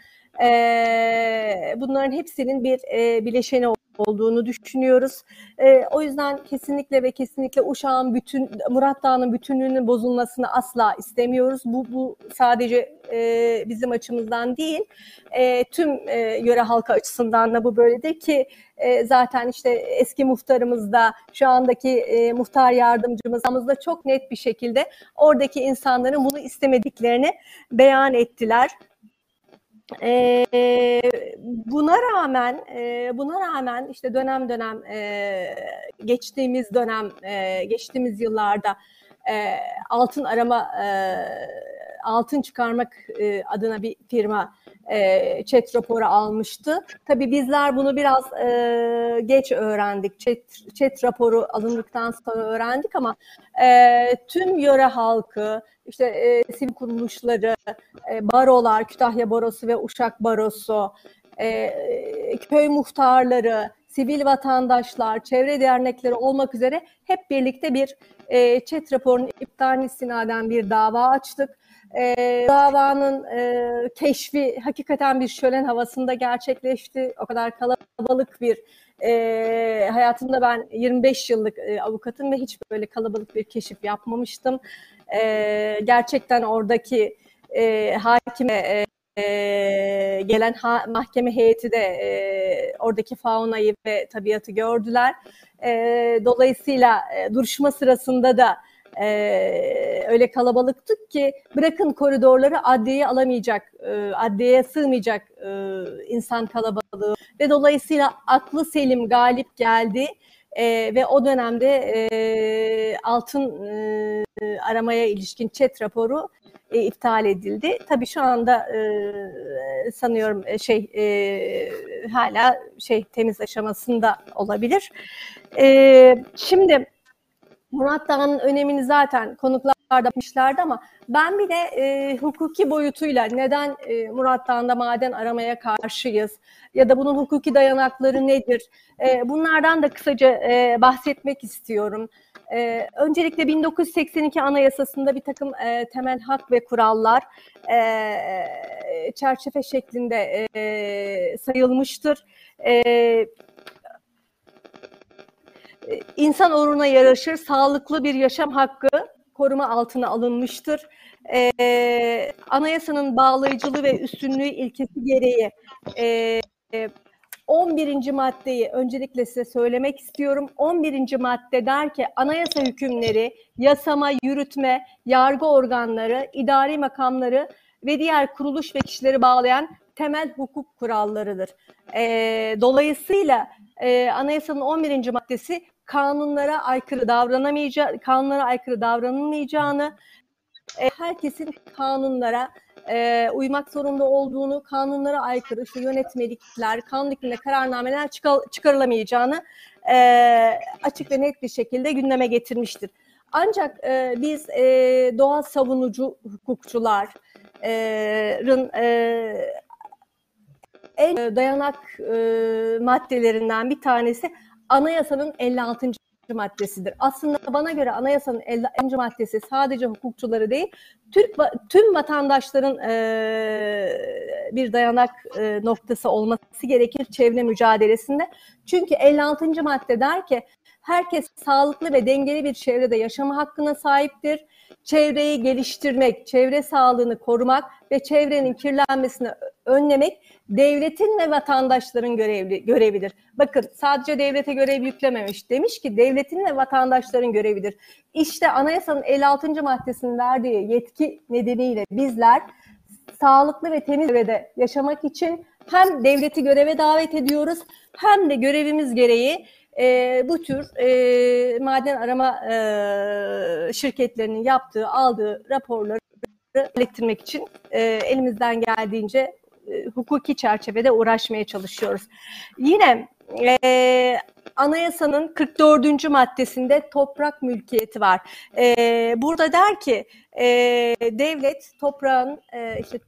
e, bunların hepsinin bir e, bileşeni olduğunu düşünüyoruz. E, o yüzden kesinlikle ve kesinlikle Uşak'ın bütün Murat Dağı'nın bütünlüğünün bozulmasını asla istemiyoruz. Bu, bu sadece e, bizim açımızdan değil, e, tüm e, yöre halkı açısından da bu böyledir ki e, zaten işte eski muhtarımızda şu andaki e, muhtar yardımcımız da çok net bir şekilde oradaki insanların bunu istemediklerini beyan ettiler. E, buna rağmen e, buna rağmen işte dönem dönem e, geçtiğimiz dönem e, geçtiğimiz yıllarda e, altın arama e, altın çıkarmak e, adına bir firma e, chat raporu almıştı. Tabii bizler bunu biraz e, geç öğrendik. Chat, chat raporu alındıktan sonra öğrendik ama e, tüm yöre halkı, işte e, sivil kuruluşları, e, barolar, Kütahya Barosu ve Uşak Barosu, e, köy muhtarları, sivil vatandaşlar, çevre dernekleri olmak üzere hep birlikte bir e, chat raporunun iptalini istinaden bir dava açtık. E, davanın e, keşfi hakikaten bir şölen havasında gerçekleşti. O kadar kalabalık bir e, hayatımda ben 25 yıllık e, avukatım ve hiç böyle kalabalık bir keşif yapmamıştım. E, gerçekten oradaki e, hakime e, gelen ha, mahkeme heyeti de e, oradaki faunayı ve tabiatı gördüler. E, dolayısıyla e, duruşma sırasında da e, öyle kalabalıktık ki bırakın koridorları adliyeye alamayacak, e, adliyeye sığmayacak e, insan kalabalığı ve dolayısıyla aklı selim galip geldi. E, ve o dönemde e, altın e, aramaya ilişkin chat raporu e, iptal edildi. Tabii şu anda e, sanıyorum e, şey e, hala şey temiz aşamasında olabilir. E, şimdi Murat Dağ'ın önemini zaten konuklarda yapmışlardı ama ben bir de e, hukuki boyutuyla neden e, Murat Dağı'nda maden aramaya karşıyız ya da bunun hukuki dayanakları nedir? E, bunlardan da kısaca e, bahsetmek istiyorum. E, öncelikle 1982 Anayasası'nda bir takım e, temel hak ve kurallar e, çerçeve şeklinde e, sayılmıştır. E, insan uğruna yaraşır sağlıklı bir yaşam hakkı koruma altına alınmıştır. Ee, anayasanın bağlayıcılığı ve üstünlüğü ilkesi gereği e, 11. maddeyi öncelikle size söylemek istiyorum. 11. madde der ki anayasa hükümleri, yasama, yürütme, yargı organları, idari makamları ve diğer kuruluş ve kişileri bağlayan temel hukuk kurallarıdır. E, dolayısıyla e, anayasanın 11. maddesi kanunlara aykırı davranamayacağı, kanunlara aykırı davranılmayacağını e, herkesin kanunlara e, uymak zorunda olduğunu, kanunlara aykırı işte yönetmelikler, kanun hükmünde kararnameler çıkar, çıkarılamayacağını e, açık ve net bir şekilde gündeme getirmiştir. Ancak e, biz e, doğa savunucu hukukçuların e, en dayanak e, maddelerinden bir tanesi anayasanın 56. maddesidir. Aslında bana göre anayasanın 50. maddesi sadece hukukçuları değil, Türk tüm vatandaşların e, bir dayanak e, noktası olması gerekir çevre mücadelesinde. Çünkü 56. madde der ki herkes sağlıklı ve dengeli bir çevrede yaşama hakkına sahiptir. Çevreyi geliştirmek, çevre sağlığını korumak ve çevrenin kirlenmesini önlemek devletin ve vatandaşların görevli, görevidir. Bakın sadece devlete görev yüklememiş. Demiş ki devletin ve vatandaşların görevidir. İşte anayasanın 56. maddesinin verdiği yetki nedeniyle bizler sağlıklı ve temiz çevrede yaşamak için hem devleti göreve davet ediyoruz hem de görevimiz gereği e, bu tür e, maden arama e, şirketlerinin yaptığı, aldığı raporları ilettirmek için e, elimizden geldiğince hukuki çerçevede uğraşmaya çalışıyoruz. Yine e, anayasanın 44. maddesinde toprak mülkiyeti var. E, burada der ki e, devlet toprağın e, işte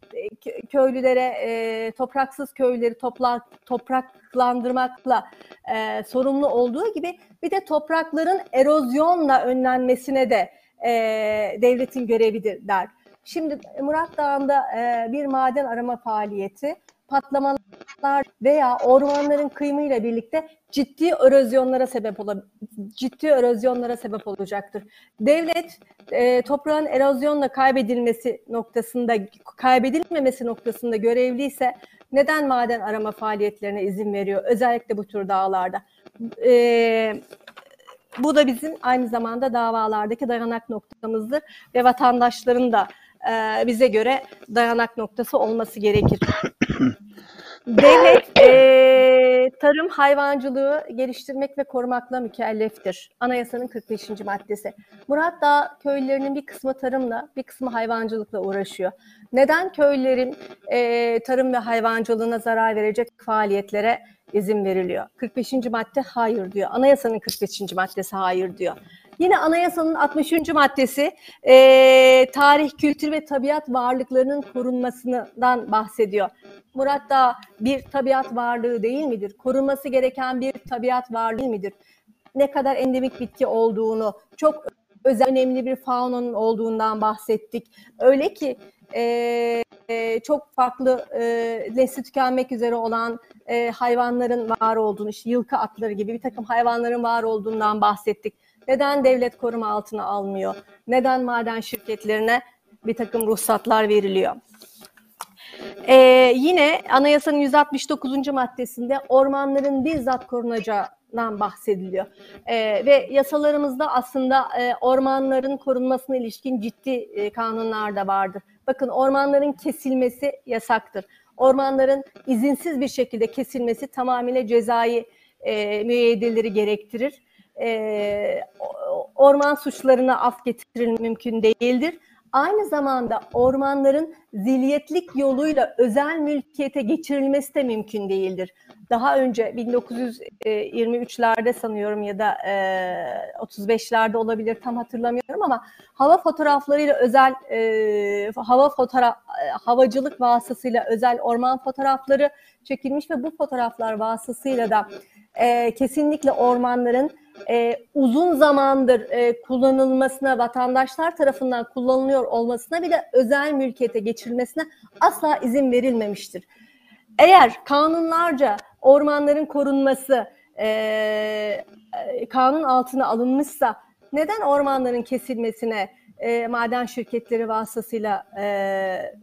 köylülere e, topraksız köyleri topla, topraklandırmakla e, sorumlu olduğu gibi bir de toprakların erozyonla önlenmesine de e, devletin görevidir der. Şimdi Murat Dağı'nda e, bir maden arama faaliyeti patlamalar veya ormanların kıyımıyla birlikte ciddi erozyonlara sebep olabilir. Ciddi erozyonlara sebep olacaktır. Devlet e, toprağın erozyonla kaybedilmesi noktasında kaybedilmemesi noktasında görevliyse neden maden arama faaliyetlerine izin veriyor? Özellikle bu tür dağlarda. E, bu da bizim aynı zamanda davalardaki dayanak noktamızdır ve vatandaşların da e, bize göre dayanak noktası olması gerekir. Devlet e, tarım hayvancılığı geliştirmek ve korumakla mükelleftir. Anayasanın 45. maddesi. Murat Dağ köylerinin bir kısmı tarımla, bir kısmı hayvancılıkla uğraşıyor. Neden köylerin e, tarım ve hayvancılığına zarar verecek faaliyetlere izin veriliyor? 45. madde hayır diyor. Anayasanın 45. maddesi hayır diyor. Yine anayasanın 60. maddesi e, tarih, kültür ve tabiat varlıklarının korunmasından bahsediyor. Murat da bir tabiat varlığı değil midir? Korunması gereken bir tabiat varlığı değil midir? Ne kadar endemik bitki olduğunu, çok özel önemli bir faunanın olduğundan bahsettik. Öyle ki e, çok farklı e, nesli tükenmek üzere olan e, hayvanların var olduğunu, işte yılkı atları gibi bir takım hayvanların var olduğundan bahsettik. Neden devlet koruma altına almıyor? Neden maden şirketlerine bir takım ruhsatlar veriliyor? Ee, yine anayasanın 169. maddesinde ormanların bizzat korunacağından bahsediliyor. Ee, ve yasalarımızda aslında e, ormanların korunmasına ilişkin ciddi e, kanunlar da vardır. Bakın ormanların kesilmesi yasaktır. Ormanların izinsiz bir şekilde kesilmesi tamamıyla cezai e, müeyyideleri gerektirir e, orman suçlarına af getirilmesi mümkün değildir. Aynı zamanda ormanların zilyetlik yoluyla özel mülkiyete geçirilmesi de mümkün değildir. Daha önce 1923'lerde sanıyorum ya da e, 35'lerde olabilir tam hatırlamıyorum ama hava fotoğraflarıyla özel hava fotoğraf havacılık vasıtasıyla özel orman fotoğrafları çekilmiş ve bu fotoğraflar vasıtasıyla da kesinlikle ormanların e, uzun zamandır e, kullanılmasına, vatandaşlar tarafından kullanılıyor olmasına bir de özel mülkiyete geçirilmesine asla izin verilmemiştir. Eğer kanunlarca ormanların korunması e, e kanun altına alınmışsa neden ormanların kesilmesine e, maden şirketleri vasıtasıyla e,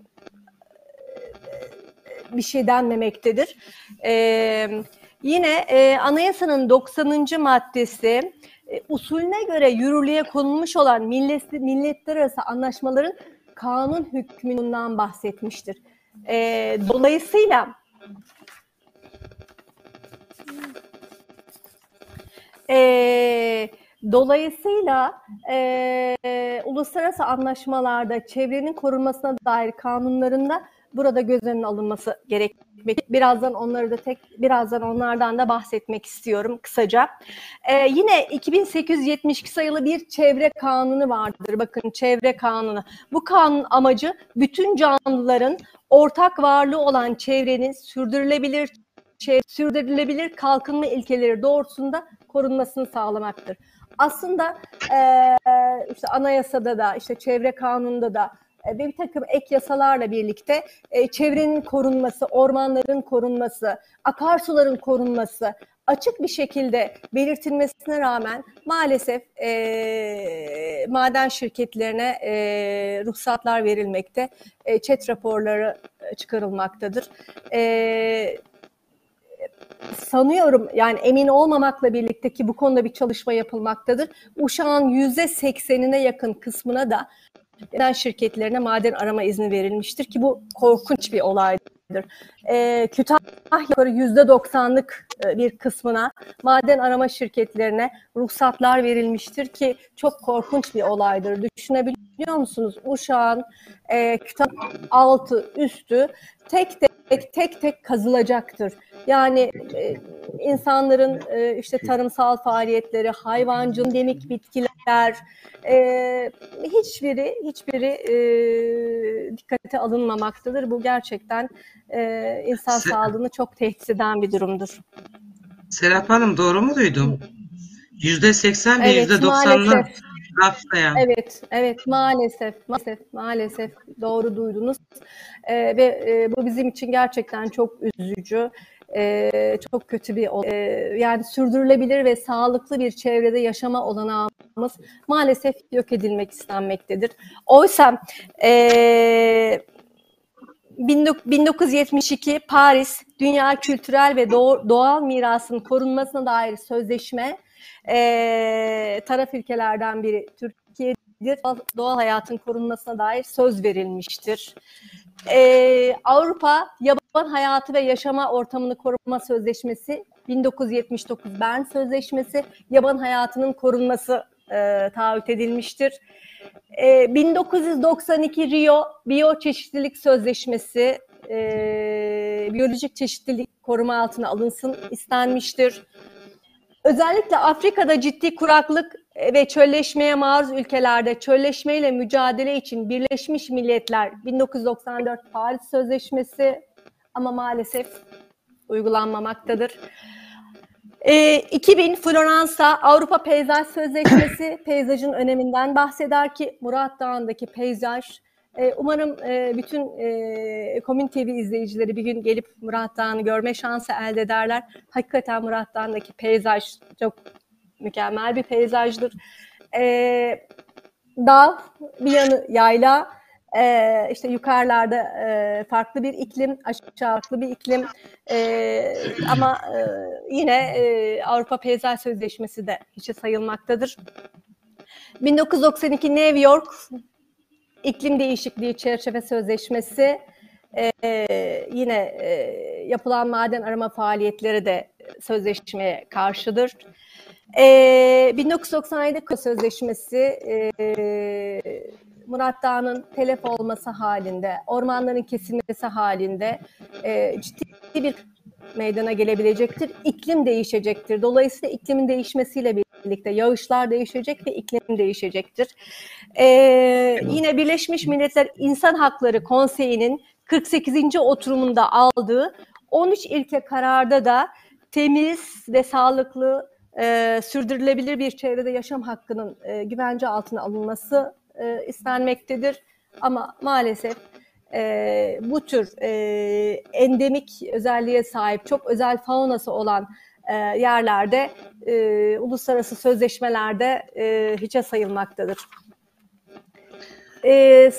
bir şey denmemektedir? Evet Yine e, anayasanın 90. maddesi e, usulüne göre yürürlüğe konulmuş olan millet, milletler arası anlaşmaların kanun hükmünden bahsetmiştir. E, dolayısıyla e, Dolayısıyla e, uluslararası anlaşmalarda çevrenin korunmasına dair kanunlarında burada göz önüne alınması gerekmek. Birazdan onları da tek birazdan onlardan da bahsetmek istiyorum kısaca. Ee, yine 2872 sayılı bir çevre kanunu vardır. Bakın çevre kanunu. Bu kanun amacı bütün canlıların ortak varlığı olan çevrenin sürdürülebilir sürdürülebilir kalkınma ilkeleri doğrultusunda korunmasını sağlamaktır. Aslında e, işte anayasada da işte çevre kanununda da ve bir takım ek yasalarla birlikte e, çevrenin korunması, ormanların korunması, akarsuların korunması açık bir şekilde belirtilmesine rağmen maalesef e, maden şirketlerine e, ruhsatlar verilmekte, e, çet raporları çıkarılmaktadır. E, sanıyorum yani emin olmamakla birlikte ki bu konuda bir çalışma yapılmaktadır. Uşağın yüzde seksenine yakın kısmına da maden şirketlerine maden arama izni verilmiştir ki bu korkunç bir olaydır. E, Kütahya yüzde doksanlık e, bir kısmına maden arama şirketlerine ruhsatlar verilmiştir ki çok korkunç bir olaydır. Düşünebiliyor musunuz? Uşağın e, Kütahya altı üstü tek tek tek tek kazılacaktır. Yani e, insanların e, işte tarımsal faaliyetleri, hayvancılık, demik bitkiler, e, hiçbiri hiçbiri e, dikkate alınmamaktadır. Bu gerçekten e, insan Se sağlığını çok tehdit eden bir durumdur. Serap Hanım doğru mu duydum? Yüzde seksen ve yüzde haftaya. Evet, evet maalesef, maalesef, maalesef doğru duydunuz. Ee, ve e, bu bizim için gerçekten çok üzücü. Ee, çok kötü bir e, yani sürdürülebilir ve sağlıklı bir çevrede yaşama olanağımız maalesef yok edilmek istenmektedir. Oysa e, 1972 Paris Dünya Kültürel ve Doğal Mirasının Korunmasına dair sözleşme e, taraf ülkelerden biri Türkiye'dir. Doğal hayatın korunmasına dair söz verilmiştir. E, Avrupa Yaban Hayatı ve Yaşama Ortamını Koruma Sözleşmesi 1979 Bern Sözleşmesi yaban hayatının korunması e, taahhüt edilmiştir. E, 1992 Rio Biyoçeşitlilik Sözleşmesi e, biyolojik çeşitlilik koruma altına alınsın istenmiştir. Özellikle Afrika'da ciddi kuraklık ve çölleşmeye maruz ülkelerde çölleşmeyle mücadele için Birleşmiş Milletler 1994 Paris Sözleşmesi ama maalesef uygulanmamaktadır. E, 2000 Floransa Avrupa Peyzaj Sözleşmesi peyzajın öneminden bahseder ki Murat Dağı'ndaki peyzaj e, umarım e, bütün e, Komün TV izleyicileri bir gün gelip Murat Dağı'nı görme şansı elde ederler. Hakikaten Murat Dağı'ndaki peyzaj çok mükemmel bir peyzajdır. E, dağ, bir yanı yayla, e, işte yukarılarda e, farklı bir iklim, aşağılıklı bir iklim e, ama e, yine e, Avrupa Peyzaj Sözleşmesi de hiçe sayılmaktadır. 1992 New York İklim Değişikliği Çerçeve Sözleşmesi e, yine e, yapılan maden arama faaliyetleri de sözleşmeye karşıdır. E, 1997 Sözleşmesi e, Murat Dağ'ın telef olması halinde, ormanların kesilmesi halinde e, ciddi bir meydana gelebilecektir. İklim değişecektir. Dolayısıyla iklimin değişmesiyle birlikte yağışlar değişecek ve iklim değişecektir. Ee, yine Birleşmiş Milletler İnsan Hakları Konseyi'nin 48. oturumunda aldığı 13 ilke kararda da temiz ve sağlıklı, e, sürdürülebilir bir çevrede yaşam hakkının e, güvence altına alınması e, istenmektedir. Ama maalesef e, bu tür e, endemik özelliğe sahip, çok özel faunası olan e, yerlerde e, uluslararası sözleşmelerde e, hiçe sayılmaktadır. E,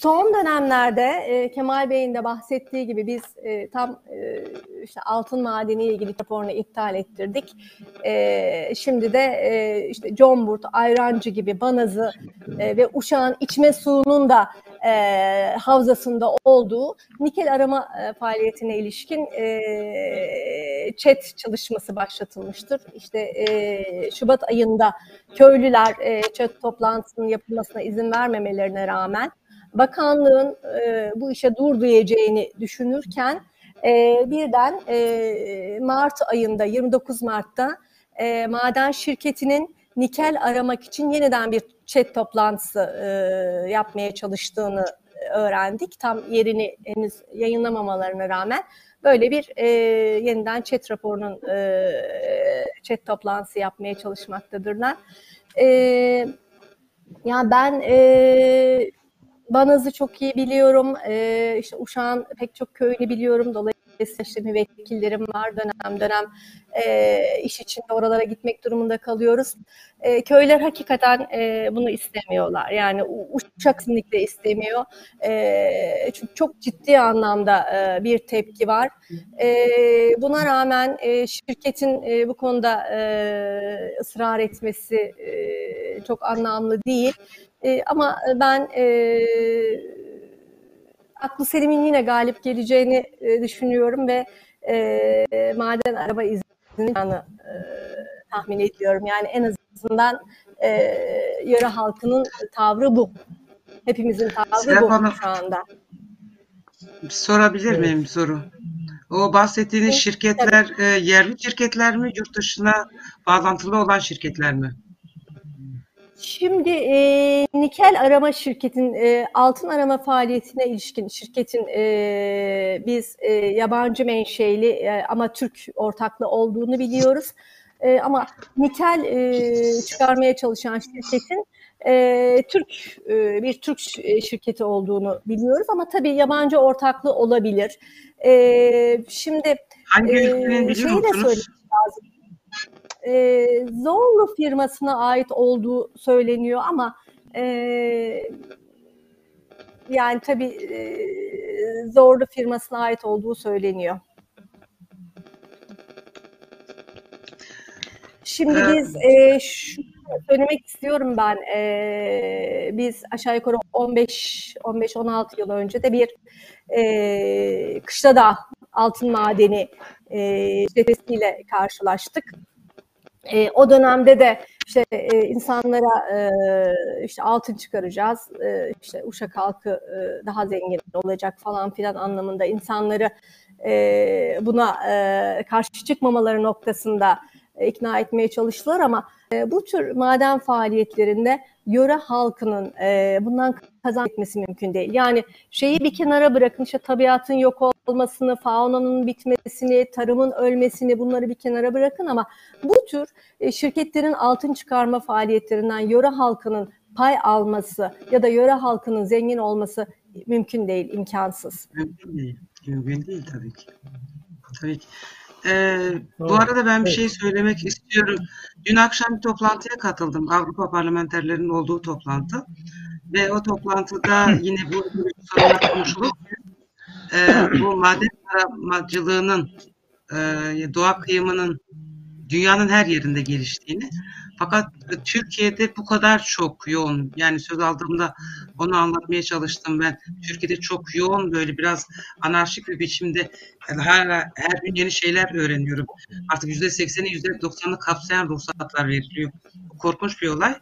son dönemlerde e, Kemal Bey'in de bahsettiği gibi biz e, tam e, işte altın madeni ilgili raporunu iptal ettirdik. E, şimdi de e, işte Comburt, Ayrancı gibi Banazı e, ve Uşak'ın içme suyunun da e, havzasında olduğu nikel arama e, faaliyetine ilişkin e, chat çalışması başlatılmıştır. İşte e, Şubat ayında köylüler e, chat toplantısının yapılmasına izin vermemelerine rağmen bakanlığın e, bu işe dur diyeceğini düşünürken e, birden e, Mart ayında 29 Mart'ta e, maden şirketinin nikel aramak için yeniden bir chat toplantısı e, yapmaya çalıştığını öğrendik. Tam yerini henüz yayınlamamalarına rağmen böyle bir e, yeniden chat raporunun e, chat toplantısı yapmaya çalışmaktadırlar. E, yani ben e, Banaz'ı çok iyi biliyorum. E, işte Uşak'ın pek çok köyünü biliyorum. Dolayısıyla işte müvekkillerim var dönem dönem e, iş içinde oralara gitmek durumunda kalıyoruz. E, köyler hakikaten e, bunu istemiyorlar. Yani Uşak kesinlikle istemiyor. E, çünkü çok ciddi anlamda e, bir tepki var. E, buna rağmen e, şirketin e, bu konuda e, ısrar etmesi e, çok anlamlı değil. E, ama ben e, aklı selimin yine galip geleceğini e, düşünüyorum ve e, maden araba izni e, tahmin ediyorum. Yani en azından e, yöre halkının tavrı bu. Hepimizin tavrı Serap bu Hanım, şu anda. sorabilir miyim soru? O bahsettiğiniz Evet, şirketler e, yerli şirketler mi, yurt dışına bağlantılı olan şirketler mi? Şimdi e, nikel arama şirketin e, altın arama faaliyetine ilişkin şirketin e, biz e, yabancı menşeli e, ama Türk ortaklı olduğunu biliyoruz. E, ama nikel e, çıkarmaya çalışan şirketin e, Türk e, bir Türk şirketi olduğunu biliyoruz ama tabii yabancı ortaklı olabilir. E, şimdi Hangi e, şeyi de söylemek lazım. E, Zorlu firmasına ait olduğu söyleniyor ama e, yani tabii e, Zorlu firmasına ait olduğu söyleniyor. Şimdi biz e, şunu söylemek istiyorum ben. E, biz aşağı yukarı 15 15-16 yıl önce de bir e, Kışladağ altın madeni e, işletmesiyle karşılaştık. E, o dönemde de işte e, insanlara e, işte altın çıkaracağız, e, işte Uşak halkı e, daha zengin olacak falan filan anlamında insanları e, buna e, karşı çıkmamaları noktasında e, ikna etmeye çalıştılar ama e, bu tür maden faaliyetlerinde yöre halkının e, bundan kazan etmesi mümkün değil. Yani şeyi bir kenara bırakın işte tabiatın yok olmasını, faunanın bitmesini, tarımın ölmesini bunları bir kenara bırakın ama bu tür e, şirketlerin altın çıkarma faaliyetlerinden yöre halkının pay alması ya da yöre halkının zengin olması mümkün değil, imkansız. Mümkün değil. Mümkün değil tabii ki. Tabii ki. Ee, bu arada ben bir şey söylemek istiyorum. Dün akşam bir toplantıya katıldım. Avrupa parlamenterlerinin olduğu toplantı. Ve o toplantıda yine bu sorunlar konuşulurken e, bu maden aramacılığının e, doğa kıyımının dünyanın her yerinde geliştiğini fakat Türkiye'de bu kadar çok yoğun yani söz aldığımda onu anlatmaya çalıştım ben. Türkiye'de çok yoğun böyle biraz anarşik bir biçimde yani hala her gün yeni şeyler öğreniyorum. Artık yüzde sekseni yüzde doksanı kapsayan ruhsatlar veriliyor. Bu korkunç bir olay.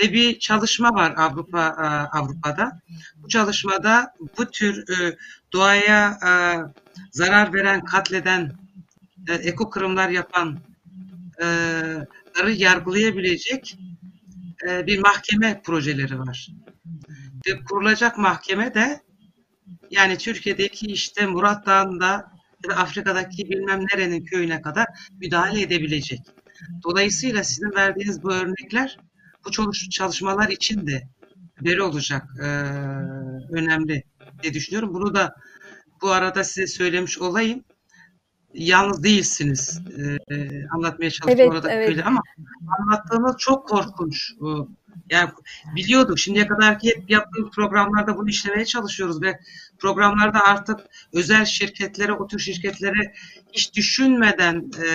Ve bir çalışma var Avrupa e, Avrupa'da. Bu çalışmada bu tür e, doğaya e, zarar veren, katleden, eko kırımlar yapan e, ları yargılayabilecek bir mahkeme projeleri var. Ve kurulacak mahkeme de yani Türkiye'deki işte Murat Dağı'nda ya da Afrika'daki bilmem nerenin köyüne kadar müdahale edebilecek. Dolayısıyla sizin verdiğiniz bu örnekler bu çalış- çalışmalar için de veri olacak e, önemli diye düşünüyorum. Bunu da bu arada size söylemiş olayım. Yalnız değilsiniz. E, anlatmaya çalıştım Evet, orada evet. öyle ama anlattığınız çok korkunç. Yani biliyorduk. Şimdiye kadarki hep yaptığımız programlarda bunu işlemeye çalışıyoruz ve programlarda artık özel şirketlere, o tür şirketlere hiç düşünmeden, e,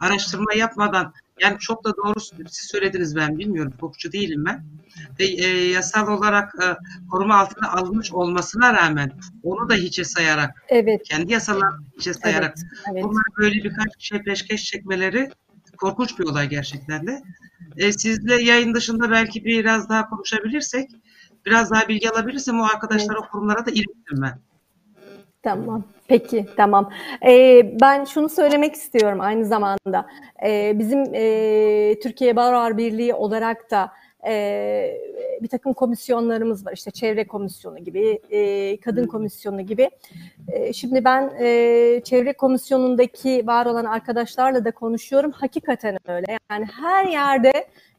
araştırma yapmadan Yani çok da doğru siz söylediniz ben bilmiyorum. Hukukçu değilim ben. Ve e, yasal olarak e, koruma altına alınmış olmasına rağmen onu da hiçe sayarak, Evet, kendi yasalarını hiçe sayarak evet, evet. bunlar böyle birkaç şey peşkeş çekmeleri korkunç bir olay gerçekten de. E, sizle yayın dışında belki biraz daha konuşabilirsek, biraz daha bilgi alabilirsem o arkadaşlar o kurumlara da iletirim ben. Tamam. Peki, tamam. Ee, ben şunu söylemek istiyorum aynı zamanda. Ee, bizim e, Türkiye Barolar Birliği olarak da e, bir takım komisyonlarımız var. İşte çevre komisyonu gibi, e, kadın komisyonu gibi. E, şimdi ben e, çevre komisyonundaki var olan arkadaşlarla da konuşuyorum. Hakikaten öyle. Yani her yerde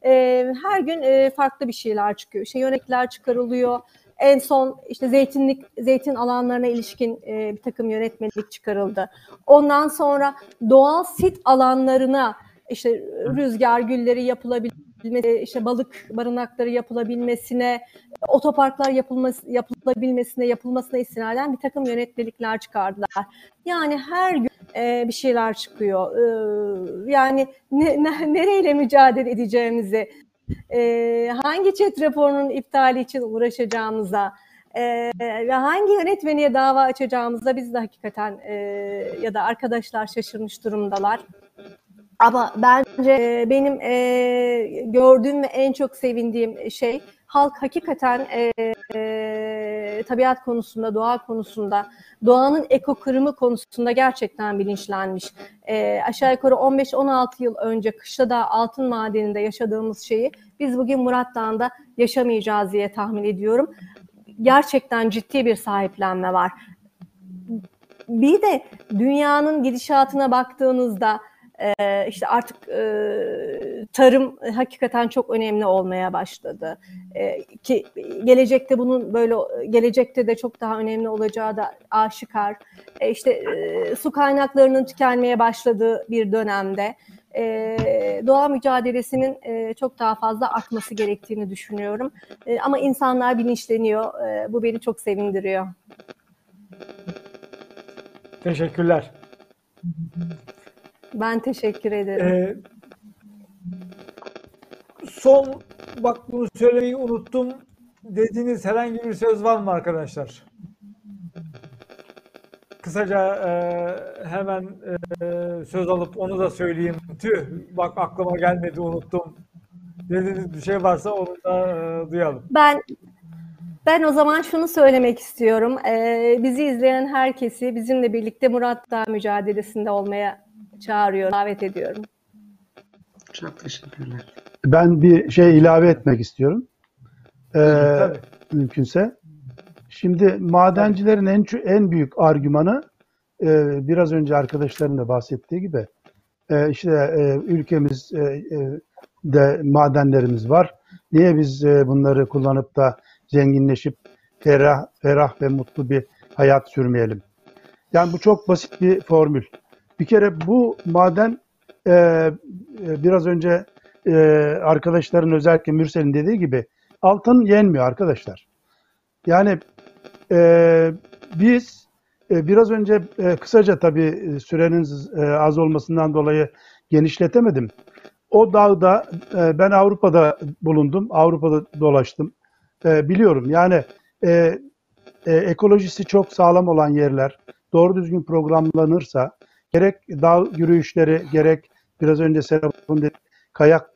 e, her gün e, farklı bir şeyler çıkıyor. İşte yönetler çıkarılıyor. En son işte zeytinlik, zeytin alanlarına ilişkin e, bir takım yönetmelik çıkarıldı. Ondan sonra doğal sit alanlarına işte rüzgar gülleri yapılabilmesi, işte balık barınakları yapılabilmesine, otoparklar yapılması, yapılabilmesine, yapılmasına istinaden bir takım yönetmelikler çıkardılar. Yani her gün e, bir şeyler çıkıyor. E, yani ne, ne, nereyle mücadele edeceğimizi, e, hangi chat raporunun iptali için uğraşacağımıza e, ve hangi yönetmeniye dava açacağımıza biz de hakikaten e, ya da arkadaşlar şaşırmış durumdalar. Ama bence e, benim e, gördüğüm ve en çok sevindiğim şey halk hakikaten e, e, tabiat konusunda, doğa konusunda, doğanın eko kırımı konusunda gerçekten bilinçlenmiş. E, aşağı yukarı 15-16 yıl önce Kışladağ altın madeninde yaşadığımız şeyi biz bugün Murat Dağı'nda yaşamayacağız diye tahmin ediyorum. Gerçekten ciddi bir sahiplenme var. Bir de dünyanın gidişatına baktığınızda e, işte artık e, tarım hakikaten çok önemli olmaya başladı. E, ki gelecekte bunun böyle gelecekte de çok daha önemli olacağı da aşikar. E, işte e, su kaynaklarının tükenmeye başladığı bir dönemde e, doğa mücadelesinin e, çok daha fazla artması gerektiğini düşünüyorum. E, ama insanlar bilinçleniyor. E, bu beni çok sevindiriyor. Teşekkürler. Ben teşekkür ederim. Ee, son bak bunu söylemeyi unuttum dediğiniz herhangi bir söz var mı arkadaşlar? Kısaca e, hemen e, söz alıp onu da söyleyeyim. Tüh bak aklıma gelmedi unuttum. Dediğiniz bir şey varsa onu da e, duyalım. Ben ben o zaman şunu söylemek istiyorum. Ee, bizi izleyen herkesi bizimle birlikte Murat Dağ mücadelesinde olmaya çağırıyor, davet ediyorum. Çok teşekkürler. Ben bir şey ilave etmek istiyorum. Ee, Tabii. mümkünse. Şimdi madencilerin en en büyük argümanı e, biraz önce arkadaşların da bahsettiği gibi e, işte e, ülkemiz e, e, de madenlerimiz var. Niye biz e, bunları kullanıp da zenginleşip ferah, ferah ve mutlu bir hayat sürmeyelim? Yani bu çok basit bir formül. Bir kere bu maden e, e, biraz önce e, arkadaşların özellikle Mürsel'in dediği gibi altın yenmiyor arkadaşlar. Yani e, biz e, biraz önce e, kısaca tabii sürenin e, az olmasından dolayı genişletemedim. O dağda e, ben Avrupa'da bulundum, Avrupa'da dolaştım. E, biliyorum yani e, e, ekolojisi çok sağlam olan yerler doğru düzgün programlanırsa gerek dağ yürüyüşleri, gerek biraz önce Serap'ın kayak e,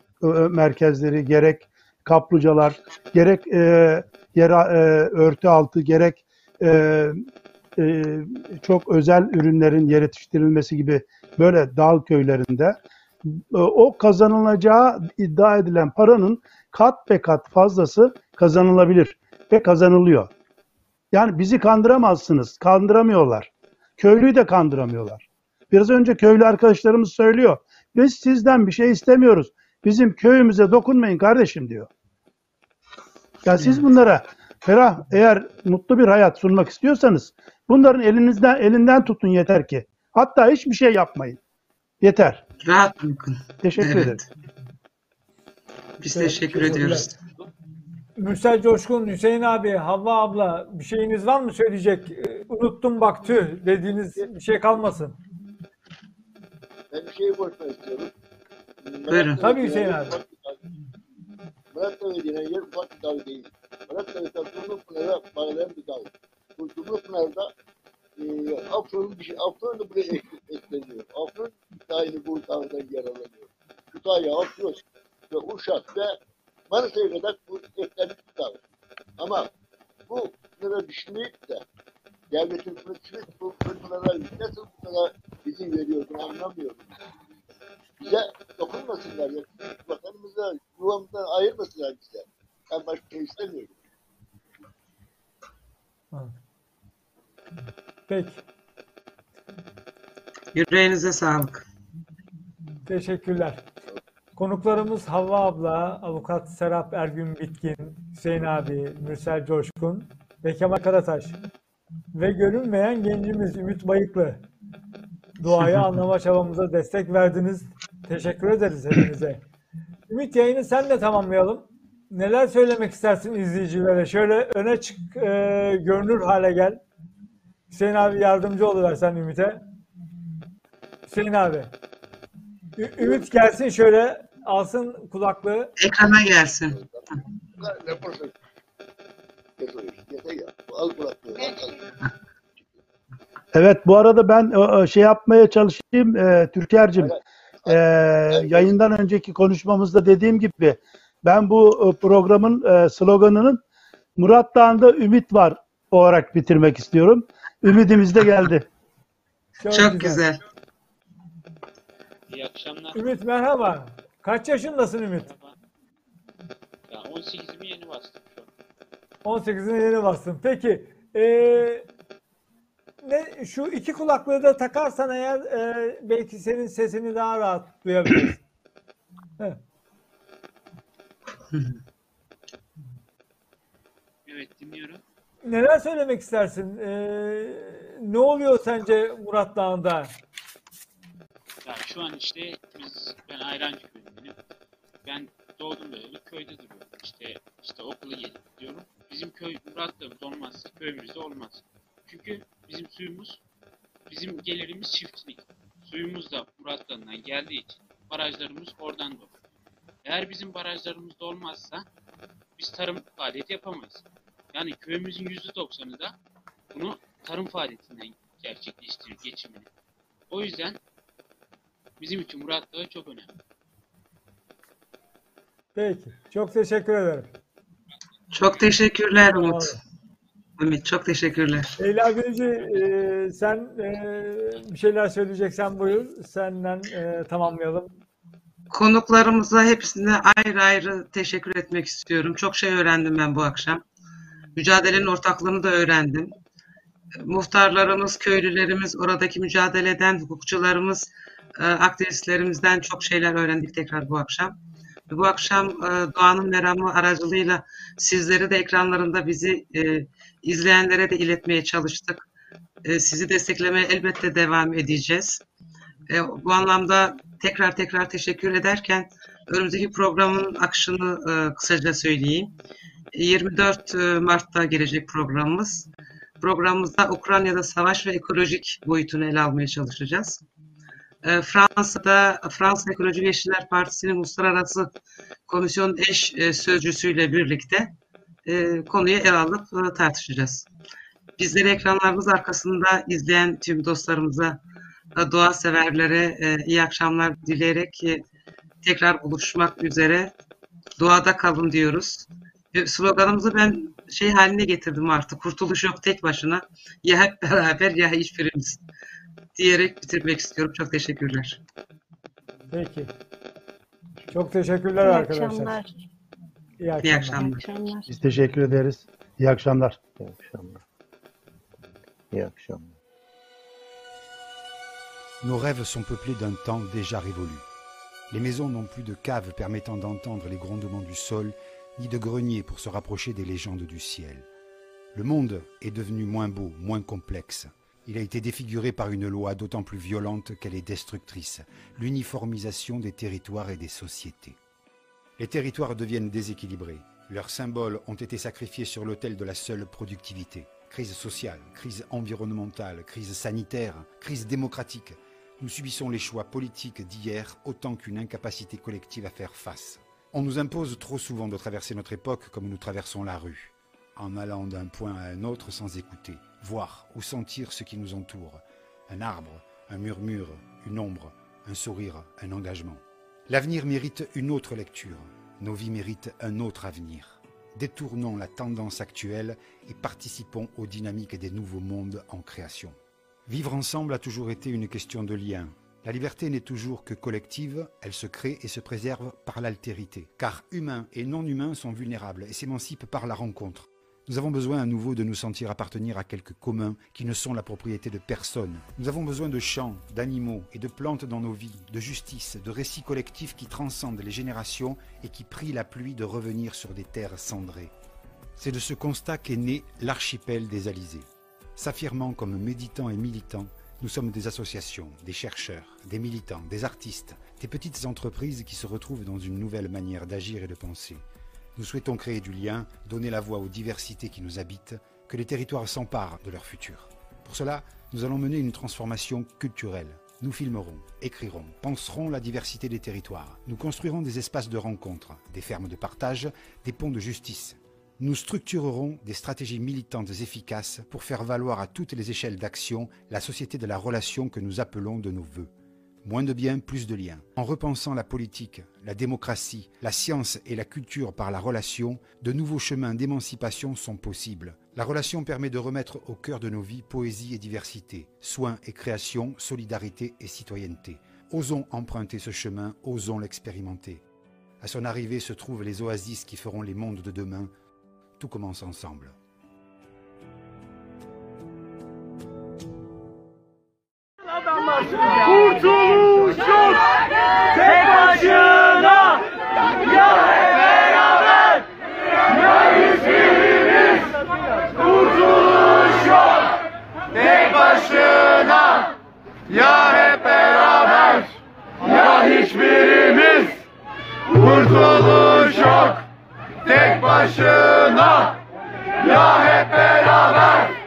merkezleri, gerek kaplıcalar, gerek e, yer e, örtü altı, gerek e, e, çok özel ürünlerin yetiştirilmesi gibi böyle dağ köylerinde e, o kazanılacağı iddia edilen paranın kat be kat fazlası kazanılabilir ve kazanılıyor. Yani bizi kandıramazsınız, kandıramıyorlar. Köylüyü de kandıramıyorlar. Biraz önce köylü arkadaşlarımız söylüyor. Biz sizden bir şey istemiyoruz. Bizim köyümüze dokunmayın kardeşim diyor. Ya siz bunlara ferah eğer mutlu bir hayat sunmak istiyorsanız bunların elinizden elinden tutun yeter ki. Hatta hiçbir şey yapmayın. Yeter. Rahat bırakın. Teşekkür Evet. ederim. Biz Evet, teşekkür ediyoruz. Mürsel Coşkun, Hüseyin abi, Havva abla bir şeyiniz var mı söyleyecek? Ee, Unuttum bak tüh dediğiniz bir şey kalmasın. Ben bir şey konuşmak istiyorum. Buyurun. Tabii Hüseyin abi. Murat Dağı denen yer ufak bir dağ değil. Murat Dağı'dan Dumlupınar'a bağlayan bir dağ. Bu Dumlupınar'da e, Afron'un bir şey, Afron da buraya ek, ekleniyor. Afron dahili bu dağdan yararlanıyor. Kütahya, Afros ve Uşak ve Manisa'ya kadar bu eklenmiş bir dağ. Ama bu bunlara düşünmeyip de devletin fırçılık bu fırçılara nasıl bu kadar izin veriyordu anlamıyorum. Bize dokunmasınlar ya. Vatanımıza, yuvamızdan ayırmasınlar bize. Ben başka şey istemiyorum. Peki. Yüreğinize sağlık. Teşekkürler. Konuklarımız Havva abla, avukat Serap Ergün Bitkin, Hüseyin abi, Mürsel Coşkun ve Kemal Karataş. Ve görünmeyen gencimiz Ümit Bayıklı. Duayı anlama çabamıza destek verdiniz. Teşekkür ederiz hepinize. Ümit yayını senle tamamlayalım. Neler söylemek istersin izleyicilere? Şöyle öne çık, e, görünür hale gel. Hüseyin abi yardımcı oluver sen Ümit'e. Hüseyin abi. Ü- Ümit gelsin şöyle alsın kulaklığı. Ekrana gelsin. Al kulaklığı. al, al. Evet bu arada ben e, e, şey yapmaya çalışayım e, Türker'cim. E, yayından önceki konuşmamızda dediğim gibi ben bu e, programın e, sloganının Murat Dağı'nda ümit var olarak bitirmek istiyorum. Ümidimiz de geldi. Çok güzel. İyi akşamlar. Ümit merhaba. Kaç yaşındasın Ümit? Ya 18'imi yeni bastım şu an. 18'ine yeni bastın. Peki eee, ne şu iki kulaklığı da takarsan eğer eee, belki senin sesini daha rahat duyabiliriz. Evet dinliyorum. Neler söylemek istersin? Eee, ne oluyor sence Murat Dağı'nda? Ya şu an işte biz ben Ayrancı köyündenim. Ben doğdum böyle köyde duruyorum. İşte işte okula gelip gidiyorum. Bizim köy Murat'ta olmazsa köyümüzde olmaz. Çünkü bizim suyumuz bizim gelirimiz çiftçilik. Suyumuz da Murat geldiği için barajlarımız oradan doğuyor. Eğer bizim barajlarımız da olmazsa biz tarım faaliyeti yapamayız. Yani köyümüzün %90'ı da bunu tarım faaliyetinden gerçekleştiriyor geçimini. O yüzden bizim için Murat Dağı çok önemli. Peki. Çok teşekkür ederim. Çok teşekkürler Umut. Ümit çok teşekkürler. Leyla Birinci eee, sen eee, bir şeyler söyleyeceksen buyur. Senden eee, tamamlayalım. Konuklarımıza hepsine ayrı ayrı teşekkür etmek istiyorum. Çok şey öğrendim ben bu akşam. Mücadelenin ortaklığını da öğrendim. Muhtarlarımız, köylülerimiz, oradaki mücadele eden hukukçularımız, e, aktivistlerimizden çok şeyler öğrendik tekrar bu akşam. Bu akşam e, Doğan'ın meramı aracılığıyla sizleri de ekranlarında bizi e, izleyenlere de iletmeye çalıştık. E, sizi desteklemeye elbette devam edeceğiz. E, bu anlamda tekrar tekrar teşekkür ederken önümüzdeki programın akışını e, kısaca söyleyeyim. 24 e, Mart'ta gelecek programımız. Programımızda Ukrayna'da savaş ve ekolojik boyutunu ele almaya çalışacağız. E, Fransa'da Fransa Ekoloji ve Yeşiller Partisi'nin uluslararası komisyon eş e, sözcüsüyle birlikte e, konuyu ele alıp e, tartışacağız. Bizleri ekranlarımız arkasında izleyen tüm dostlarımıza, e, doğa severlere e, iyi akşamlar dileyerek e, tekrar buluşmak üzere doğada kalın diyoruz. E, Sloganımızı ben şey haline getirdim artık. Kurtuluş yok tek başına. Ya hep beraber ya hiçbirimiz diyerek bitirmek istiyorum. Çok teşekkürler. Peki. Çok teşekkürler İyi arkadaşlar. akşamlar. İyi akşamlar. İyi akşamlar. akşamlar. Biz teşekkür ederiz. İyi akşamlar. İyi akşamlar. İyi akşamlar. Nos rêves sont peuplés d'un temps déjà révolu. Les maisons n'ont plus de caves permettant d'entendre les grondements du sol, ni de greniers pour se rapprocher des légendes du ciel. Le monde est devenu moins beau, moins complexe. Il a été défiguré par une loi d'autant plus violente qu'elle est destructrice, l'uniformisation des territoires et des sociétés. Les territoires deviennent déséquilibrés. Leurs symboles ont été sacrifiés sur l'autel de la seule productivité. Crise sociale, crise environnementale, crise sanitaire, crise démocratique. Nous subissons les choix politiques d'hier autant qu'une incapacité collective à faire face. On nous impose trop souvent de traverser notre époque comme nous traversons la rue, en allant d'un point à un autre sans écouter, voir ou sentir ce qui nous entoure. Un arbre, un murmure, une ombre, un sourire, un engagement. L'avenir mérite une autre lecture. Nos vies méritent un autre avenir. Détournons la tendance actuelle et participons aux dynamiques des nouveaux mondes en création. Vivre ensemble a toujours été une question de lien. La liberté n'est toujours que collective, elle se crée et se préserve par l'altérité. Car humains et non humains sont vulnérables et s'émancipent par la rencontre. Nous avons besoin à nouveau de nous sentir appartenir à quelques communs qui ne sont la propriété de personne. Nous avons besoin de champs, d'animaux et de plantes dans nos vies, de justice, de récits collectifs qui transcendent les générations et qui prient la pluie de revenir sur des terres cendrées. C'est de ce constat qu'est né l'archipel des Alizés. S'affirmant comme méditants et militants, nous sommes des associations, des chercheurs, des militants, des artistes, des petites entreprises qui se retrouvent dans une nouvelle manière d'agir et de penser. Nous souhaitons créer du lien, donner la voix aux diversités qui nous habitent, que les territoires s'emparent de leur futur. Pour cela, nous allons mener une transformation culturelle. Nous filmerons, écrirons, penserons la diversité des territoires. Nous construirons des espaces de rencontre, des fermes de partage, des ponts de justice. Nous structurerons des stratégies militantes efficaces pour faire valoir à toutes les échelles d'action la société de la relation que nous appelons de nos voeux. Moins de biens, plus de liens. En repensant la politique, la démocratie, la science et la culture par la relation, de nouveaux chemins d'émancipation sont possibles. La relation permet de remettre au cœur de nos vies poésie et diversité, soins et création, solidarité et citoyenneté. Osons emprunter ce chemin, osons l'expérimenter. À son arrivée se trouvent les oasis qui feront les mondes de demain. Tout commence ensemble. Kurtuluş yok. Tek başına. Ya hep beraber ya hiçbirimiz Kurtuluş yok. Tek başına. Ya hep beraber ya hiçbirimiz. Kurtuluş yok. Tek başına. Ya hep beraber